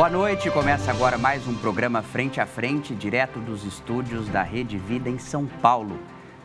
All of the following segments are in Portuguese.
Boa noite, começa agora mais um programa Frente a Frente, direto dos estúdios da Rede Vida em São Paulo.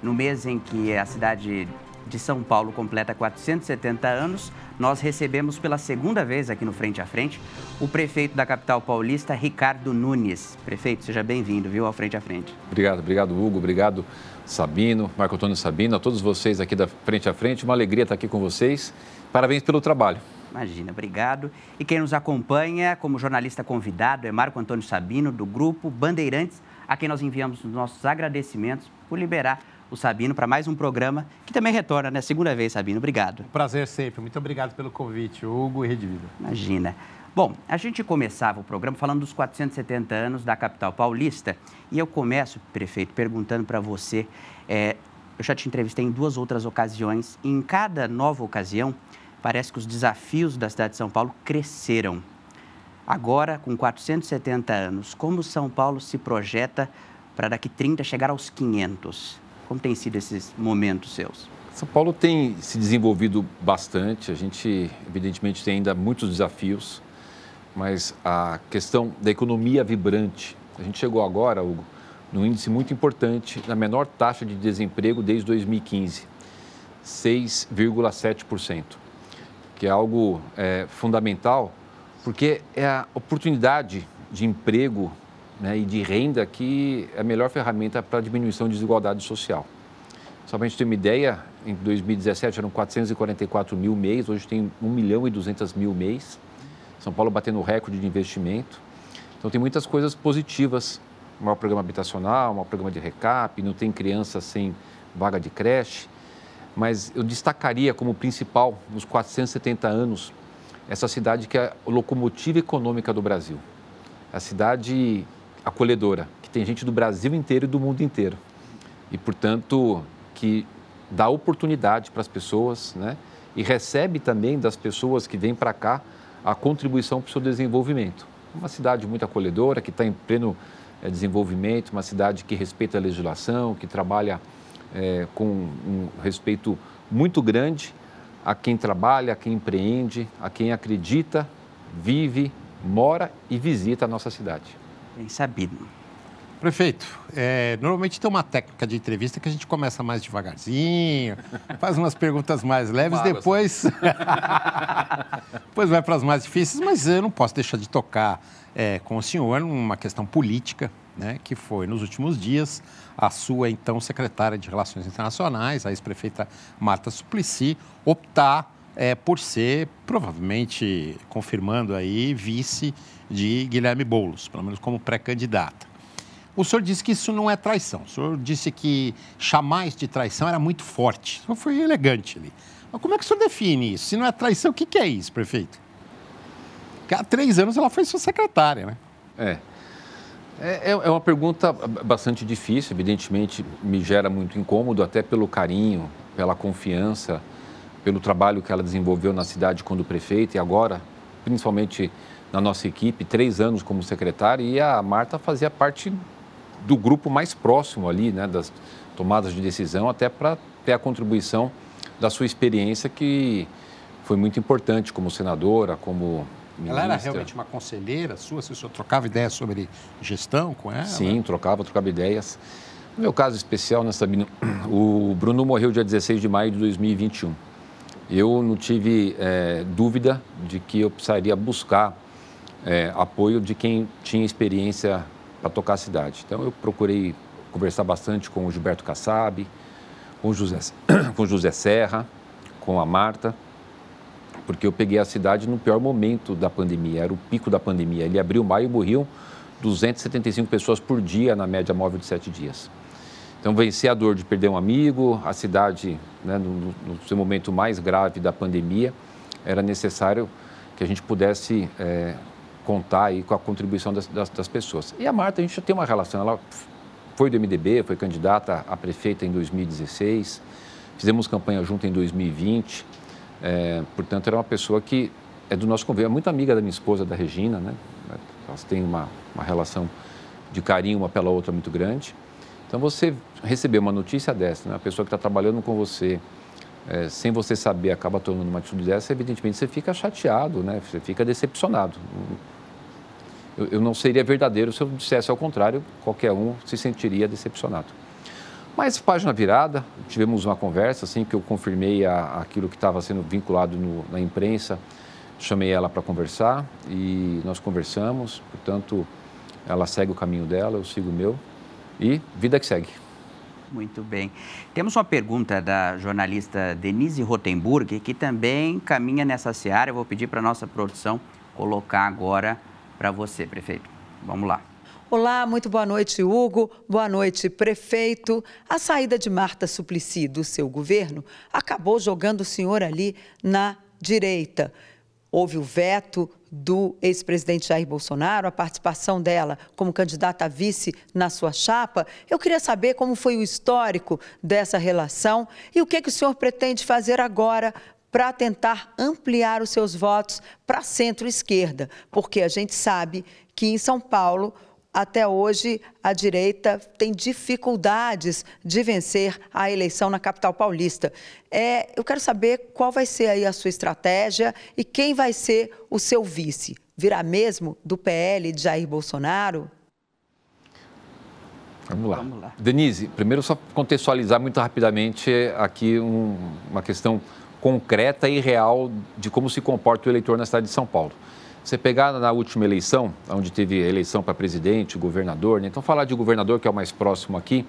No mês em que a cidade de São Paulo completa 470 anos, nós recebemos pela segunda vez aqui no Frente a Frente o prefeito da capital paulista, Ricardo Nunes. Prefeito, seja bem-vindo, viu, ao Frente a Frente. Obrigado, obrigado, Hugo, obrigado, Sabino, Marco Antônio Sabino, a todos vocês aqui da Frente a Frente. Uma alegria estar aqui com vocês. Parabéns pelo trabalho. Imagina, obrigado. E quem nos acompanha como jornalista convidado é Marco Antônio Sabino, do grupo Bandeirantes, a quem nós enviamos os nossos agradecimentos por liberar o Sabino para mais um programa que também retorna, né? Segunda vez, Sabino. Obrigado. Prazer sempre. Muito obrigado pelo convite, Hugo e Rede Vida. Imagina. Bom, a gente começava o programa falando dos 470 anos da capital paulista e eu começo, prefeito, perguntando para você. É, eu já te entrevistei em duas outras ocasiões e em cada nova ocasião parece que os desafios da cidade de São Paulo cresceram. Agora, com 470 anos, como São Paulo se projeta para daqui 30 chegar aos 500? Como têm sido esses momentos seus? São Paulo tem se desenvolvido bastante. A gente, evidentemente, tem ainda muitos desafios, mas a questão da economia vibrante. A gente chegou agora, Hugo, num índice muito importante, na menor taxa de desemprego desde 2015, 6,7% que é algo é, fundamental, porque é a oportunidade de emprego né, e de renda que é a melhor ferramenta para a diminuição de desigualdade social. Só para a gente ter uma ideia, em 2017 eram 444 mil mês, hoje tem 1 milhão e 200 mil mês. São Paulo batendo recorde de investimento. Então tem muitas coisas positivas. Um maior programa habitacional, um maior programa de recap, não tem criança sem vaga de creche mas eu destacaria como principal, nos 470 anos, essa cidade que é a locomotiva econômica do Brasil. A cidade acolhedora, que tem gente do Brasil inteiro e do mundo inteiro. E, portanto, que dá oportunidade para as pessoas, né? E recebe também das pessoas que vêm para cá a contribuição para o seu desenvolvimento. Uma cidade muito acolhedora, que está em pleno é, desenvolvimento, uma cidade que respeita a legislação, que trabalha é, com um respeito muito grande a quem trabalha, a quem empreende, a quem acredita, vive, mora e visita a nossa cidade. Bem sabido. Prefeito, é, normalmente tem uma técnica de entrevista que a gente começa mais devagarzinho, faz umas perguntas mais leves, depois, depois vai para as mais difíceis, mas eu não posso deixar de tocar é, com o senhor numa questão política, né, que foi nos últimos dias a sua então secretária de Relações Internacionais, a ex-prefeita Marta Suplicy, optar é, por ser, provavelmente, confirmando aí, vice de Guilherme Boulos, pelo menos como pré-candidata. O senhor disse que isso não é traição. O senhor disse que chamar isso de traição era muito forte. O senhor foi elegante ali. Mas como é que o senhor define isso? Se não é traição, o que, é isso, prefeito? Porque há três anos ela foi sua secretária, né? É. É, é, é uma pergunta bastante difícil, evidentemente me gera muito incômodo, até pelo carinho, pela confiança, pelo trabalho que ela desenvolveu na cidade quando prefeita e agora, principalmente na nossa equipe, três anos como secretária, e a Marta fazia parte do grupo mais próximo ali, né, das tomadas de decisão, até para ter a contribuição da sua experiência, que foi muito importante como senadora, como Ministra. Ela era realmente uma conselheira sua? Se o senhor trocava ideias sobre gestão com ela? Sim, trocava, trocava ideias. No meu caso especial, né, Sabino, o Bruno morreu dia 16 de maio de 2021. Eu não tive é, dúvida de que eu precisaria buscar é, apoio de quem tinha experiência para tocar a cidade. Então, eu procurei conversar bastante com o Gilberto Kassab, com o José, com o José Serra, com a Marta, porque eu peguei a cidade no pior momento da pandemia, era o pico da pandemia. Ele abriu maio e morriam 275 pessoas por dia na média móvel de sete dias. Então, vencer a dor de perder um amigo, a cidade, né, no, no, seu momento mais grave da pandemia, era necessário que a gente pudesse é, contar aí com a contribuição das, das, das, pessoas. E a Marta, a gente já tem uma relação, ela foi do MDB, foi candidata a prefeita em 2016, fizemos campanha junto em 2020, é, portanto, era uma pessoa que é do nosso convívio, é muito amiga da minha esposa, da Regina, né? Elas têm uma, uma relação de carinho uma pela outra muito grande. Então, você receber uma notícia dessa, né? pessoa que está trabalhando com você, é, sem você saber, acaba tomando uma atitude dessa, evidentemente você fica chateado, né? você fica decepcionado. eu, eu não seria verdadeiro se eu dissesse ao contrário, qualquer um se sentiria decepcionado. Mas página virada, tivemos uma conversa, assim, que eu confirmei a, aquilo que estava sendo vinculado no, na imprensa, chamei ela para conversar e nós conversamos, portanto, ela segue o caminho dela, eu sigo o meu e vida que segue. Muito bem. Temos uma pergunta da jornalista Denise Rotenburg, que também caminha nessa seara. Eu vou pedir para a nossa produção colocar agora para você, prefeito. Vamos lá. Olá, muito boa noite, Hugo. Boa noite, prefeito. A saída de Marta Suplicy do seu governo acabou jogando o senhor ali na direita. Houve o veto do ex-presidente Jair Bolsonaro, a participação dela como candidata a vice na sua chapa. Eu queria saber como foi o histórico dessa relação e o que, que o senhor pretende fazer agora para tentar ampliar os seus votos para centro-esquerda, porque a gente sabe que em São Paulo até hoje a direita tem dificuldades de vencer a eleição na capital paulista. É, eu quero saber qual vai ser aí a sua estratégia e quem vai ser o seu vice. Virá mesmo do PL de Jair Bolsonaro? Vamos lá. Vamos lá. Denise, primeiro só contextualizar muito rapidamente aqui um, uma questão concreta e real de como se comporta o eleitor na cidade de São Paulo. Você pegar na última eleição, onde teve eleição para presidente, governador, né? então falar de governador, que é o mais próximo aqui,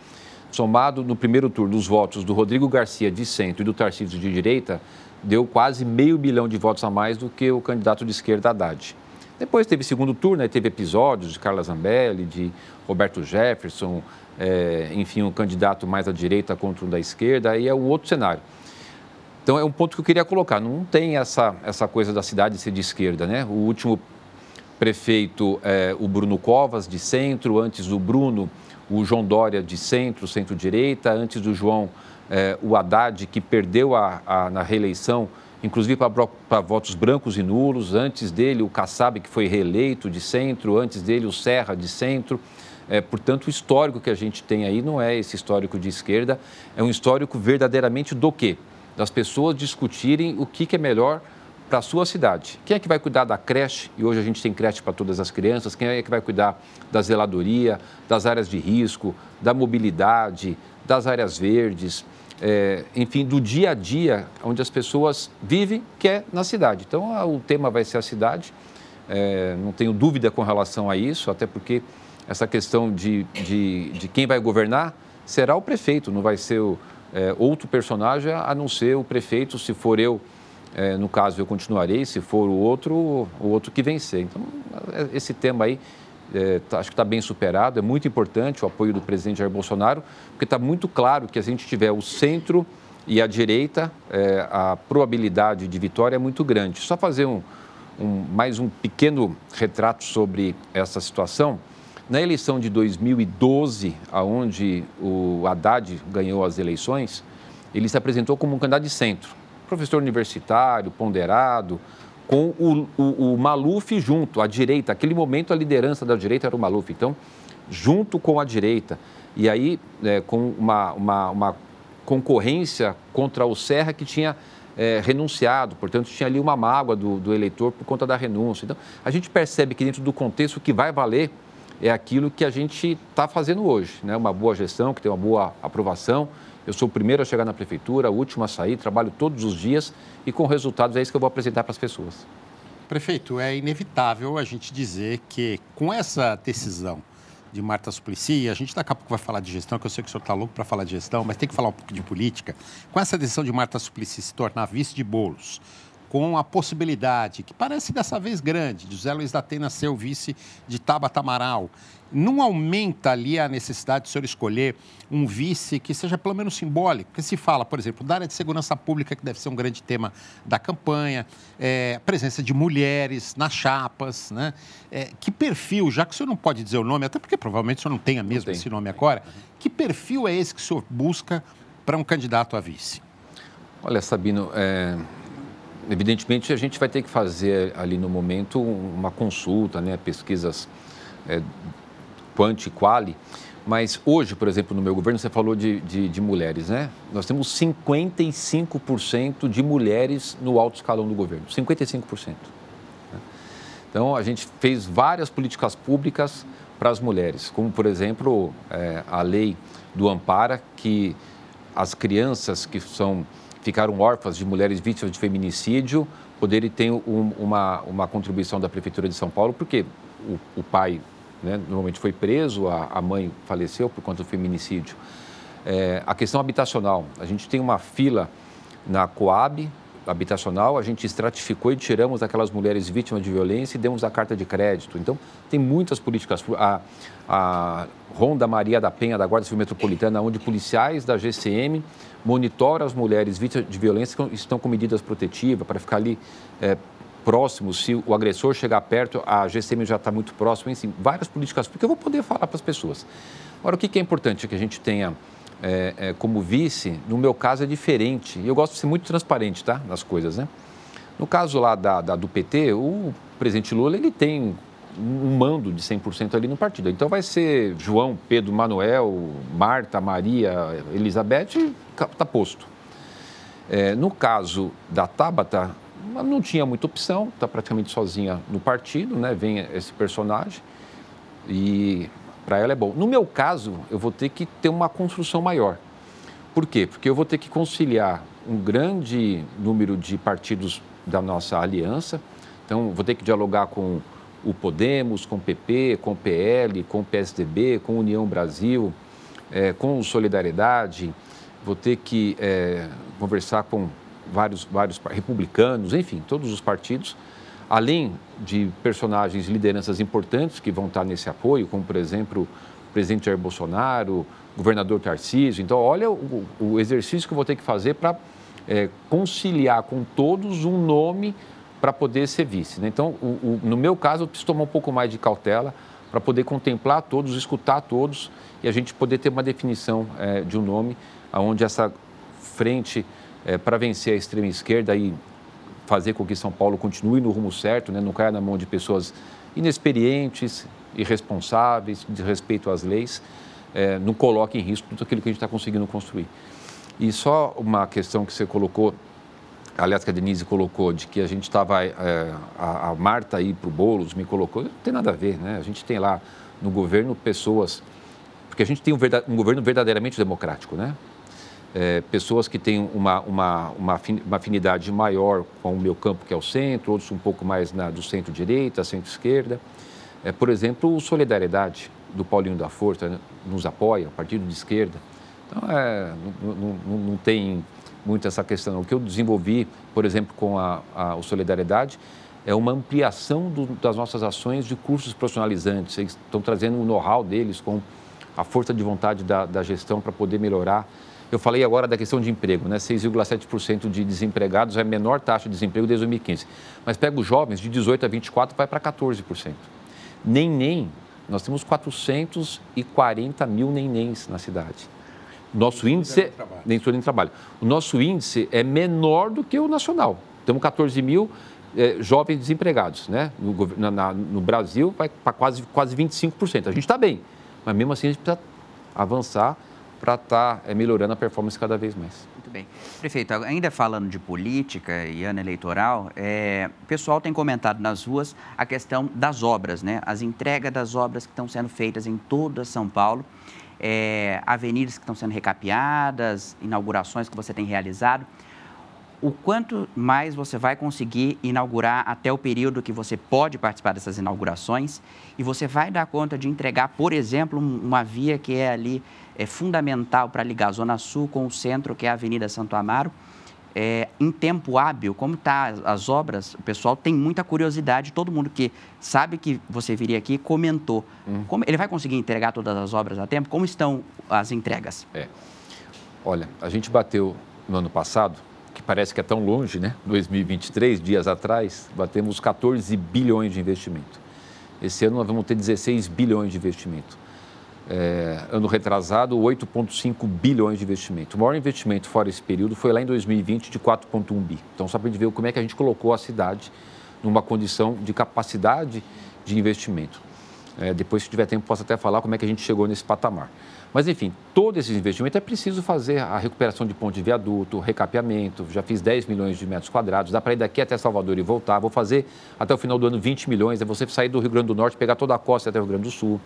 somado no primeiro turno os votos do Rodrigo Garcia de centro e do Tarcísio de direita, deu quase meio bilhão de votos a mais do que o candidato de esquerda Haddad. Depois teve segundo turno, aí teve episódios de Carla Zambelli, de Roberto Jefferson, é, enfim, um candidato mais à direita contra um da esquerda, aí é um outro cenário. Então, é um ponto que eu queria colocar. Não tem essa, essa coisa da cidade ser de esquerda, né? O último prefeito, é, o Bruno Covas, de centro, antes do Bruno, o João Dória, de centro, centro-direita, antes do João, é, o Haddad, que perdeu a, a na reeleição, inclusive para votos brancos e nulos, antes dele o Kassab, que foi reeleito de centro, antes dele o Serra, de centro. É, portanto, o histórico que a gente tem aí não é esse histórico de esquerda, é um histórico verdadeiramente do quê? Das pessoas discutirem o que, que é melhor para a sua cidade. Quem é que vai cuidar da creche? E hoje a gente tem creche para todas as crianças. Quem é que vai cuidar da zeladoria, das áreas de risco, da mobilidade, das áreas verdes, é, enfim, do dia a dia onde as pessoas vivem, que é na cidade. Então, o tema vai ser a cidade. É, não tenho dúvida com relação a isso, até porque essa questão de, de, de quem vai governar será o prefeito, não vai ser o é, outro personagem a não ser o prefeito, se for eu, é, no caso eu continuarei, se for o outro, o outro que vencer. Então, é, esse tema aí é, tá, acho que está bem superado, é muito importante o apoio do presidente Jair Bolsonaro, porque está muito claro que a gente tiver o centro e a direita, é, a probabilidade de vitória é muito grande. Só fazer um, um, mais um pequeno retrato sobre essa situação. Na eleição de 2012, aonde o Haddad ganhou as eleições, ele se apresentou como um candidato de centro, professor universitário, ponderado, com o, o, o Maluf junto, à direita. Aquele momento a liderança da direita era o Maluf. Então, junto com a direita. E aí, é, com uma, uma, uma, concorrência contra o Serra, que tinha é, renunciado, portanto, tinha ali uma mágoa do, do eleitor por conta da renúncia. Então, a gente percebe que dentro do contexto que vai valer é aquilo que a gente está fazendo hoje, né? uma boa gestão, que tem uma boa aprovação. Eu sou o primeiro a chegar na prefeitura, o último a sair, trabalho todos os dias e com resultados é isso que eu vou apresentar para as pessoas. Prefeito, é inevitável a gente dizer que com essa decisão de Marta Suplicy, a gente daqui a pouco vai falar de gestão, que eu sei que o senhor está louco para falar de gestão, mas tem que falar um pouco de política. Com essa decisão de Marta Suplicy se tornar vice de bolos, com a possibilidade, que parece dessa vez grande, de José Luiz da Atena ser o vice de Tabata Amaral. Não aumenta ali a necessidade de o senhor escolher um vice que seja pelo menos simbólico? Porque se fala, por exemplo, da área de segurança pública, que deve ser um grande tema da campanha, é, presença de mulheres nas chapas, né? É, que perfil, já que o senhor não pode dizer o nome, até porque provavelmente o senhor não tenha mesmo tem. esse nome agora, que perfil é esse que o senhor busca para um candidato a vice? Olha, Sabino, é, evidentemente, a gente vai ter que fazer ali no momento uma consulta, né, pesquisas é, e quali. Mas hoje, por exemplo, no meu governo, você falou de, de, de mulheres, né? Nós temos 55% de mulheres no alto escalão do governo. 55%. Né? Então, a gente fez várias políticas públicas para as mulheres, como, por exemplo, é, a lei do Ampara, que as crianças que são, ficaram órfãs de mulheres vítimas de feminicídio poderem ter um, uma, uma contribuição da Prefeitura de São Paulo, porque o, o pai né, normalmente foi preso, a, a, mãe faleceu por conta do feminicídio. É, a questão habitacional, a gente tem uma fila na Coab, habitacional, a gente estratificou e tiramos aquelas mulheres vítimas de violência e demos a carta de crédito. Então, tem muitas políticas. A, a Ronda Maria da Penha, da Guarda Civil Metropolitana, onde policiais da GCM monitoram as mulheres vítimas de violência que estão com medidas protetivas para ficar ali é, próximo. Se o agressor chegar perto, a GCM já está muito próximo. Enfim, várias políticas porque eu vou poder falar para as pessoas. Agora, o que é importante é que a gente tenha é, é, como vice, no meu caso é diferente. Eu gosto de ser muito transparente, tá? Nas coisas, né? No caso lá da, da, do PT, o presidente Lula, ele tem um mando de 100% ali no partido. Então vai ser João, Pedro, Manuel, Marta, Maria, Elizabeth, está posto. É, no caso da Tabata, não tinha muita opção, está praticamente sozinha no partido, né? Vem esse personagem e para ela é bom. No meu caso, eu vou ter que ter uma construção maior. Por quê? Porque eu vou ter que conciliar um grande número de partidos da nossa aliança. Então, vou ter que dialogar com o Podemos, com o PP, com o PL, com o PSDB, com a União Brasil, é, com o Solidariedade. Vou ter que é, conversar com vários, vários republicanos, enfim, todos os partidos além de personagens, lideranças importantes que vão estar nesse apoio, como, por exemplo, o presidente Jair Bolsonaro, o governador Tarcísio. Então, olha o, o exercício que eu vou ter que fazer para é, conciliar com todos um nome para poder ser vice. Né? Então, o, o, no meu caso, eu preciso tomar um pouco mais de cautela para poder contemplar todos, escutar todos e a gente poder ter uma definição é, de um nome onde essa frente é, para vencer a extrema esquerda e fazer com que São Paulo continue no rumo certo, né? não caia na mão de pessoas inexperientes, irresponsáveis, de respeito às leis, é, não coloque em risco tudo aquilo que a gente está conseguindo construir. E só uma questão que você colocou, aliás, que a Denise colocou, de que a gente estava, é, a, a, Marta aí para o Boulos me colocou, não tem nada a ver, né? A gente tem lá no governo pessoas, porque a gente tem um, um governo verdadeiramente democrático, né? É, pessoas que têm uma, uma, uma, afinidade maior com o meu campo, que é o centro, outros um pouco mais na, do centro-direita, centro-esquerda. É, por exemplo, o Solidariedade, do Paulinho da Força, né, nos apoia, partido de esquerda. Então, é, não, não, tem muito essa questão. O que eu desenvolvi, por exemplo, com a, a o Solidariedade, é uma ampliação do, das nossas ações de cursos profissionalizantes. Eles estão trazendo o know-how deles com a força de vontade da, da gestão para poder melhorar eu falei agora da questão de emprego, né? 6,7% de desempregados é a menor taxa de desemprego desde 2015. Mas pega os jovens, de 18 a 24 vai para 14%. Nem nem, nós temos 440 mil nenéns na cidade. Nosso índice, nem em trabalho. O nosso índice é menor do que o nacional. Temos 14 mil é, jovens desempregados, né? No, na, no Brasil vai para quase, quase 25%. A gente está bem, mas mesmo assim a gente precisa avançar para estar tá, é, melhorando a performance cada vez mais. Muito bem. Prefeito, ainda falando de política e ano eleitoral, é, o pessoal tem comentado nas ruas a questão das obras, né? As entregas das obras que estão sendo feitas em toda São Paulo, é, avenidas que estão sendo recapeadas, inaugurações que você tem realizado o quanto mais você vai conseguir inaugurar até o período que você pode participar dessas inaugurações e você vai dar conta de entregar, por exemplo, uma via que é ali é fundamental para ligar a Zona Sul com o centro, que é a Avenida Santo Amaro, é, em tempo hábil, como está as obras, o pessoal tem muita curiosidade, todo mundo que sabe que você viria aqui comentou. Hum. Como, ele vai conseguir entregar todas as obras a tempo? Como estão as entregas? É. Olha, a gente bateu no ano passado que parece que é tão longe, né? 2023, dias atrás, batemos 14 bilhões de investimento. Esse ano nós vamos ter 16 bilhões de investimento. É, ano retrasado, 8,5 bilhões de investimento. O maior investimento fora esse período foi lá em 2020 de 4,1 bi. Então, só para a gente ver como é que a gente colocou a cidade numa condição de capacidade de investimento. É, depois, se tiver tempo, posso até falar como é que a gente chegou nesse patamar. Mas, enfim, todo esse investimento é preciso fazer a recuperação de ponte de viaduto, recapeamento. Já fiz 10 milhões de metros quadrados. Dá para ir daqui até Salvador e voltar. Vou fazer até o final do ano 20 milhões. É você sair do Rio Grande do Norte, pegar toda a costa até o Rio Grande do Sul.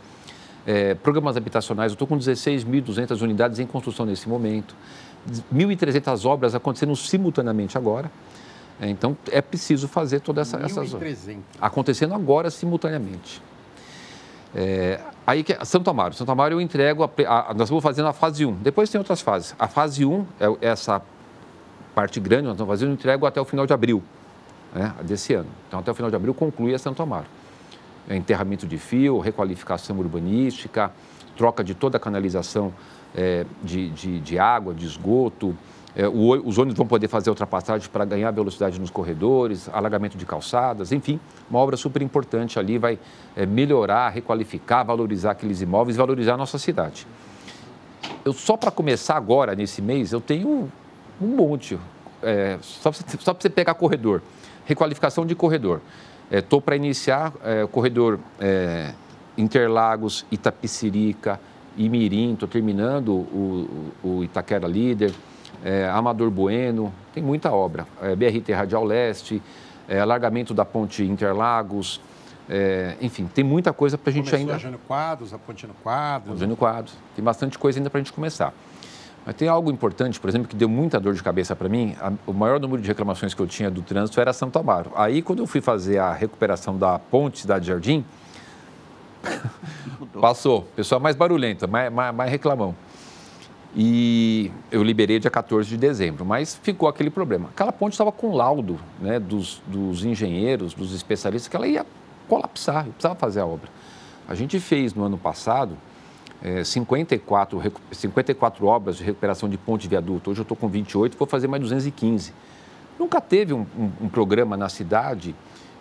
É, programas habitacionais, eu estou com 16.200 unidades em construção nesse momento. 1.300 obras acontecendo simultaneamente agora. É, então, é preciso fazer todas essa, essas obras. Acontecendo agora simultaneamente. É, aí que Santo Amaro. Santo Amaro eu entrego, a, a, nós vamos fazendo a fase 1. Depois tem outras fases. A fase 1 é essa parte grande, nós estamos fazendo, eu entrego até o final de abril né, desse ano. Então, até o final de abril conclui a Santo Amaro. É enterramento de fio, requalificação urbanística, troca de toda a canalização é, de, de, de água, de esgoto, é, o, os ônibus vão poder fazer ultrapassagem para ganhar velocidade nos corredores, alagamento de calçadas, enfim, uma obra super importante ali, vai é, melhorar, requalificar, valorizar aqueles imóveis, valorizar a nossa cidade. Eu, só para começar agora, nesse mês, eu tenho um monte, é, só para você pegar corredor, requalificação de corredor. Estou é, para iniciar é, o corredor é, Interlagos, Itapicirica, Imirim, estou terminando o, o Itaquera Líder, é, Amador Bueno, tem muita obra. É, BRT Radial Leste, é, alargamento da ponte Interlagos, enfim, tem muita coisa para a gente ainda. A Jânio Quadros, a ponte no Quadros. Jânio Quadros, tem bastante coisa ainda para a gente começar. Mas tem algo importante, por exemplo, que deu muita dor de cabeça para mim. A, o maior número de reclamações que eu tinha do trânsito era Santo Amaro. Aí, quando eu fui fazer a recuperação da ponte Cidade Jardim, passou. Pessoa mais barulhenta, mais, mais, mais reclamão. E eu liberei dia 14 de dezembro, mas ficou aquele problema. Aquela ponte estava com laudo né, dos, dos engenheiros, dos especialistas, que ela ia colapsar, precisava fazer a obra. A gente fez no ano passado é, 54, 54 obras de recuperação de ponte de viaduto. Hoje eu estou com 28, vou fazer mais 215. Nunca teve um, um, um programa na cidade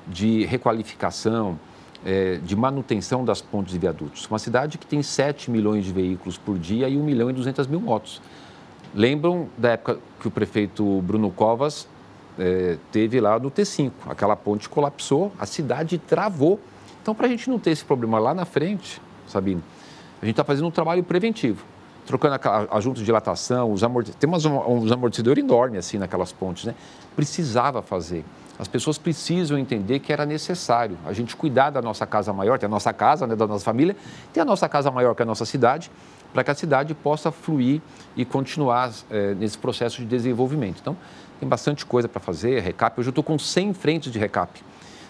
de requalificação, é, de manutenção das pontes e viadutos. Uma cidade que tem 7 milhões de veículos por dia e 1 milhão e 200 mil motos. Lembram da época que o prefeito Bruno Covas é, teve lá no T5. Aquela ponte colapsou, a cidade travou. Então, para a gente não ter esse problema lá na frente, Sabino, a gente está fazendo um trabalho preventivo. Trocando a, junta de dilatação, os amortecedores. Tem uns amortecedores enormes assim naquelas pontes, né? Precisava fazer. As pessoas precisam entender que era necessário a gente cuidar da nossa casa maior, tem a nossa casa, né, da nossa família, tem a nossa casa maior que é a nossa cidade, para que a cidade possa fluir e continuar é, nesse processo de desenvolvimento. Então, tem bastante coisa para fazer, recap. Hoje eu estou com 100 frentes de recap.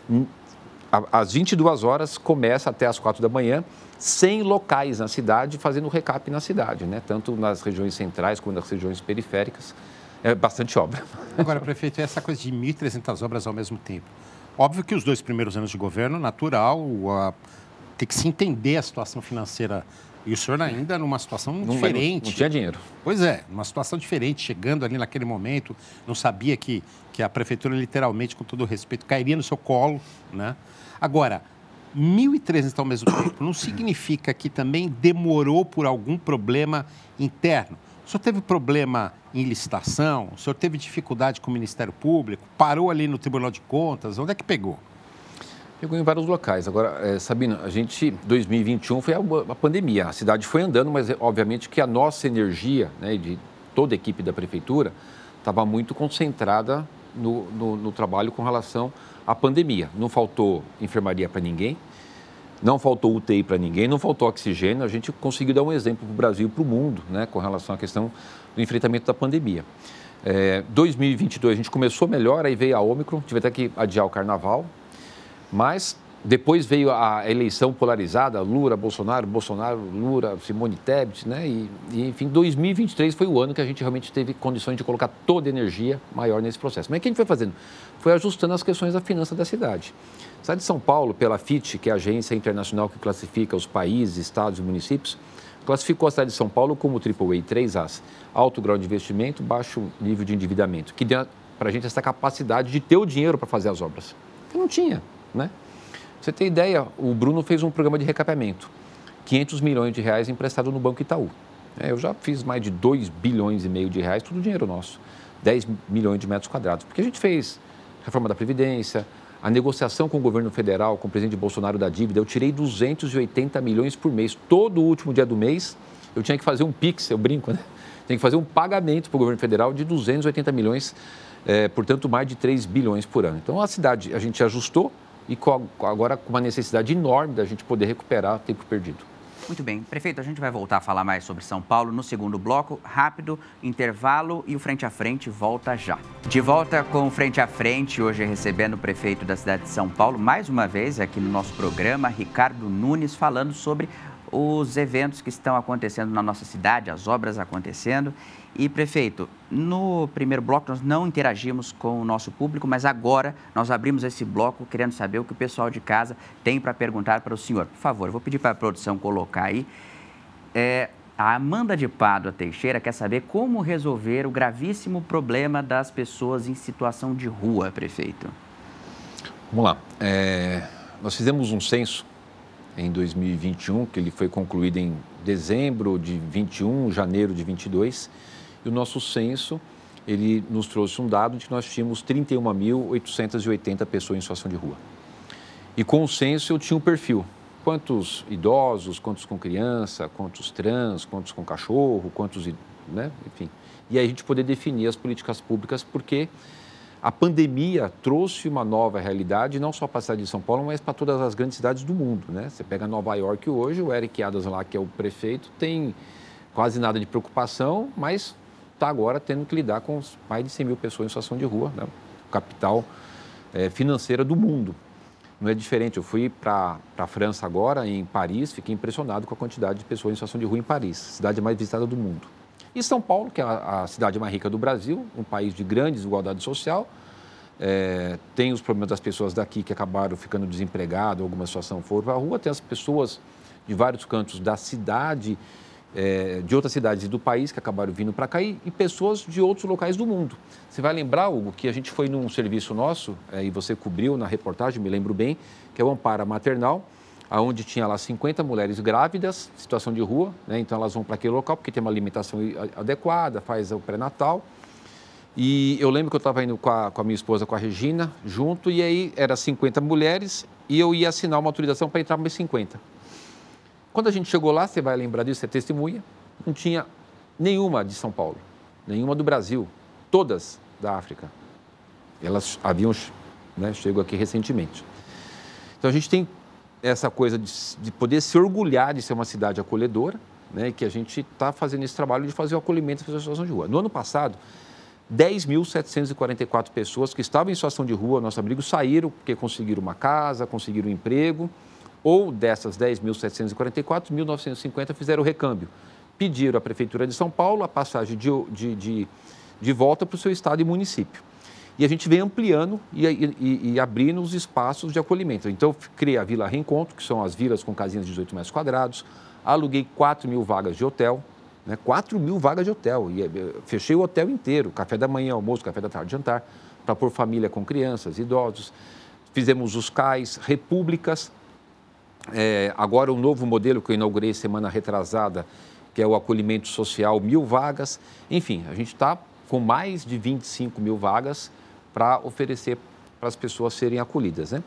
Hum, às 22 horas, começa até às 4 da manhã, 100 locais na cidade fazendo recap na cidade, né? tanto nas regiões centrais quanto nas regiões periféricas é bastante obra. Agora, prefeito, essa coisa de 1.300 obras ao mesmo tempo. Óbvio que os dois primeiros anos de governo, natural, a, tem que se entender a situação financeira. E o senhor ainda numa situação não, diferente. Não, não tinha dinheiro. Pois é, numa situação diferente, chegando ali naquele momento, não sabia que, que a prefeitura, literalmente, com todo o respeito, cairia no seu colo. Né? Agora, 1.300 ao mesmo tempo não significa que também demorou por algum problema interno. O senhor teve problema em licitação? O senhor teve dificuldade com o Ministério Público? Parou ali no Tribunal de Contas? Onde é que pegou? Pegou em vários locais. Agora, é, Sabina, a gente, 2021 foi a, a, pandemia. A cidade foi andando, mas obviamente que a nossa energia, né, de toda a equipe da prefeitura, estava muito concentrada no, no, no trabalho com relação à pandemia. Não faltou enfermaria para ninguém, não faltou UTI para ninguém, não faltou oxigênio. A gente conseguiu dar um exemplo para o Brasil e para o mundo né, com relação à questão do enfrentamento da pandemia. É, 2022 a gente começou melhor, aí veio a Ômicron, tive até que adiar o carnaval, mas depois veio a eleição polarizada, Lula, Bolsonaro, Bolsonaro, Lula, Simone Tebet, né? E, e, enfim, 2023 foi o ano que a gente realmente teve condições de colocar toda a energia maior nesse processo. Mas o que a gente foi fazendo? Foi ajustando as questões da finança da cidade. A cidade de São Paulo, pela FIT, que é a agência internacional que classifica os países, estados e municípios, classificou a cidade de São Paulo como AAA 3As, alto grau de investimento, baixo nível de endividamento, que deu para a gente essa capacidade de ter o dinheiro para fazer as obras. Que não tinha, né? Você ter ideia, o Bruno fez um programa de recapeamento, 500 milhões de reais emprestado no Banco Itaú. É, eu já fiz mais de 2 bilhões e meio de reais, tudo dinheiro nosso, 10 milhões de metros quadrados, porque a gente fez reforma da Previdência, A negociação com o governo federal, com o presidente Bolsonaro da dívida, eu tirei 280 milhões por mês. Todo último dia do mês, eu tinha que fazer um PIX, eu brinco, né? Tem que fazer um pagamento para o governo federal de 280 milhões, é, portanto, mais de 3 bilhões por ano. Então, a cidade, a gente ajustou e agora com uma necessidade enorme da gente poder recuperar tempo perdido. Muito bem. Prefeito, a gente vai voltar a falar mais sobre São Paulo no segundo bloco. Rápido, intervalo e o Frente a Frente volta já. De volta com o Frente a Frente, hoje recebendo o prefeito da cidade de São Paulo, mais uma vez aqui no nosso programa, Ricardo Nunes, falando sobre os eventos que estão acontecendo na nossa cidade, as obras acontecendo. E, prefeito, no primeiro bloco nós não interagimos com o nosso público, mas agora nós abrimos esse bloco querendo saber o que o pessoal de casa tem para perguntar para o senhor. Por favor, vou pedir para a produção colocar aí. É, a Amanda de Pádua Teixeira quer saber como resolver o gravíssimo problema das pessoas em situação de rua, prefeito. Vamos lá. É, nós fizemos um censo em 2021, que ele foi concluído em dezembro de 21, janeiro de 22, e o nosso censo, ele nos trouxe um dado de que nós tínhamos 31.880 pessoas em situação de rua. E com o censo eu tinha um perfil. Quantos idosos, quantos com criança, quantos trans, quantos com cachorro, quantos, né? enfim. E aí a gente poder definir as políticas públicas, porque a pandemia trouxe uma nova realidade, não só para a cidade de São Paulo, mas para todas as grandes cidades do mundo. Né? Você pega Nova York hoje, o Eric Adams lá, que é o prefeito, tem quase nada de preocupação, mas está agora tendo que lidar com mais de 100 mil pessoas em situação de rua, né? capital é, financeira do mundo. Não é diferente. Eu fui para a França agora, em Paris, fiquei impressionado com a quantidade de pessoas em situação de rua em Paris, cidade mais visitada do mundo. E São Paulo, que é a, a cidade mais rica do Brasil, um país de grande desigualdade social, é, tem os problemas das pessoas daqui que acabaram ficando desempregadas, alguma situação foram para a rua, tem as pessoas de vários cantos da cidade é, de outras cidades do país que acabaram vindo para cá e, e, pessoas de outros locais do mundo. Você vai lembrar, Hugo, que a gente foi num serviço nosso, é, e você cobriu na reportagem, me lembro bem, que é o Ampara Maternal, onde tinha lá 50 mulheres grávidas, situação de rua, né? então elas vão para aquele local porque tem uma alimentação adequada, faz o pré-natal. E eu lembro que eu estava indo com a, com a minha esposa, com a Regina, junto, e aí era 50 mulheres e eu ia assinar uma autorização para entrar mais 50. Quando a gente chegou lá, você vai lembrar disso, você testemunha, não tinha nenhuma de São Paulo, nenhuma do Brasil, todas da África. Elas haviam né, chegado aqui recentemente. Então a gente tem essa coisa de, de, poder se orgulhar de ser uma cidade acolhedora, né, que a gente está fazendo esse trabalho de fazer o acolhimento das pessoas de rua. No ano passado, 10.744 pessoas que estavam em situação de rua, nosso abrigo, saíram porque conseguiram uma casa, conseguiram um emprego, ou dessas 10.744, 1.950 fizeram o recâmbio. Pediram à Prefeitura de São Paulo a passagem de, de, de, de volta para o seu estado e município. E a gente vem ampliando e, e, e, abrindo os espaços de acolhimento. Então, criei a Vila Reencontro, que são as vilas com casinhas de 18 metros quadrados, aluguei 4 mil vagas de hotel, né? 4 mil vagas de hotel, e eh, fechei o hotel inteiro, café da manhã, almoço, café da tarde, jantar, para pôr família com crianças, idosos. Fizemos os CAIs, repúblicas, é, agora, o um novo modelo que eu inaugurei semana retrasada, que é o acolhimento social, mil vagas. Enfim, a gente está com mais de 25 mil vagas para oferecer para as pessoas serem acolhidas. Né?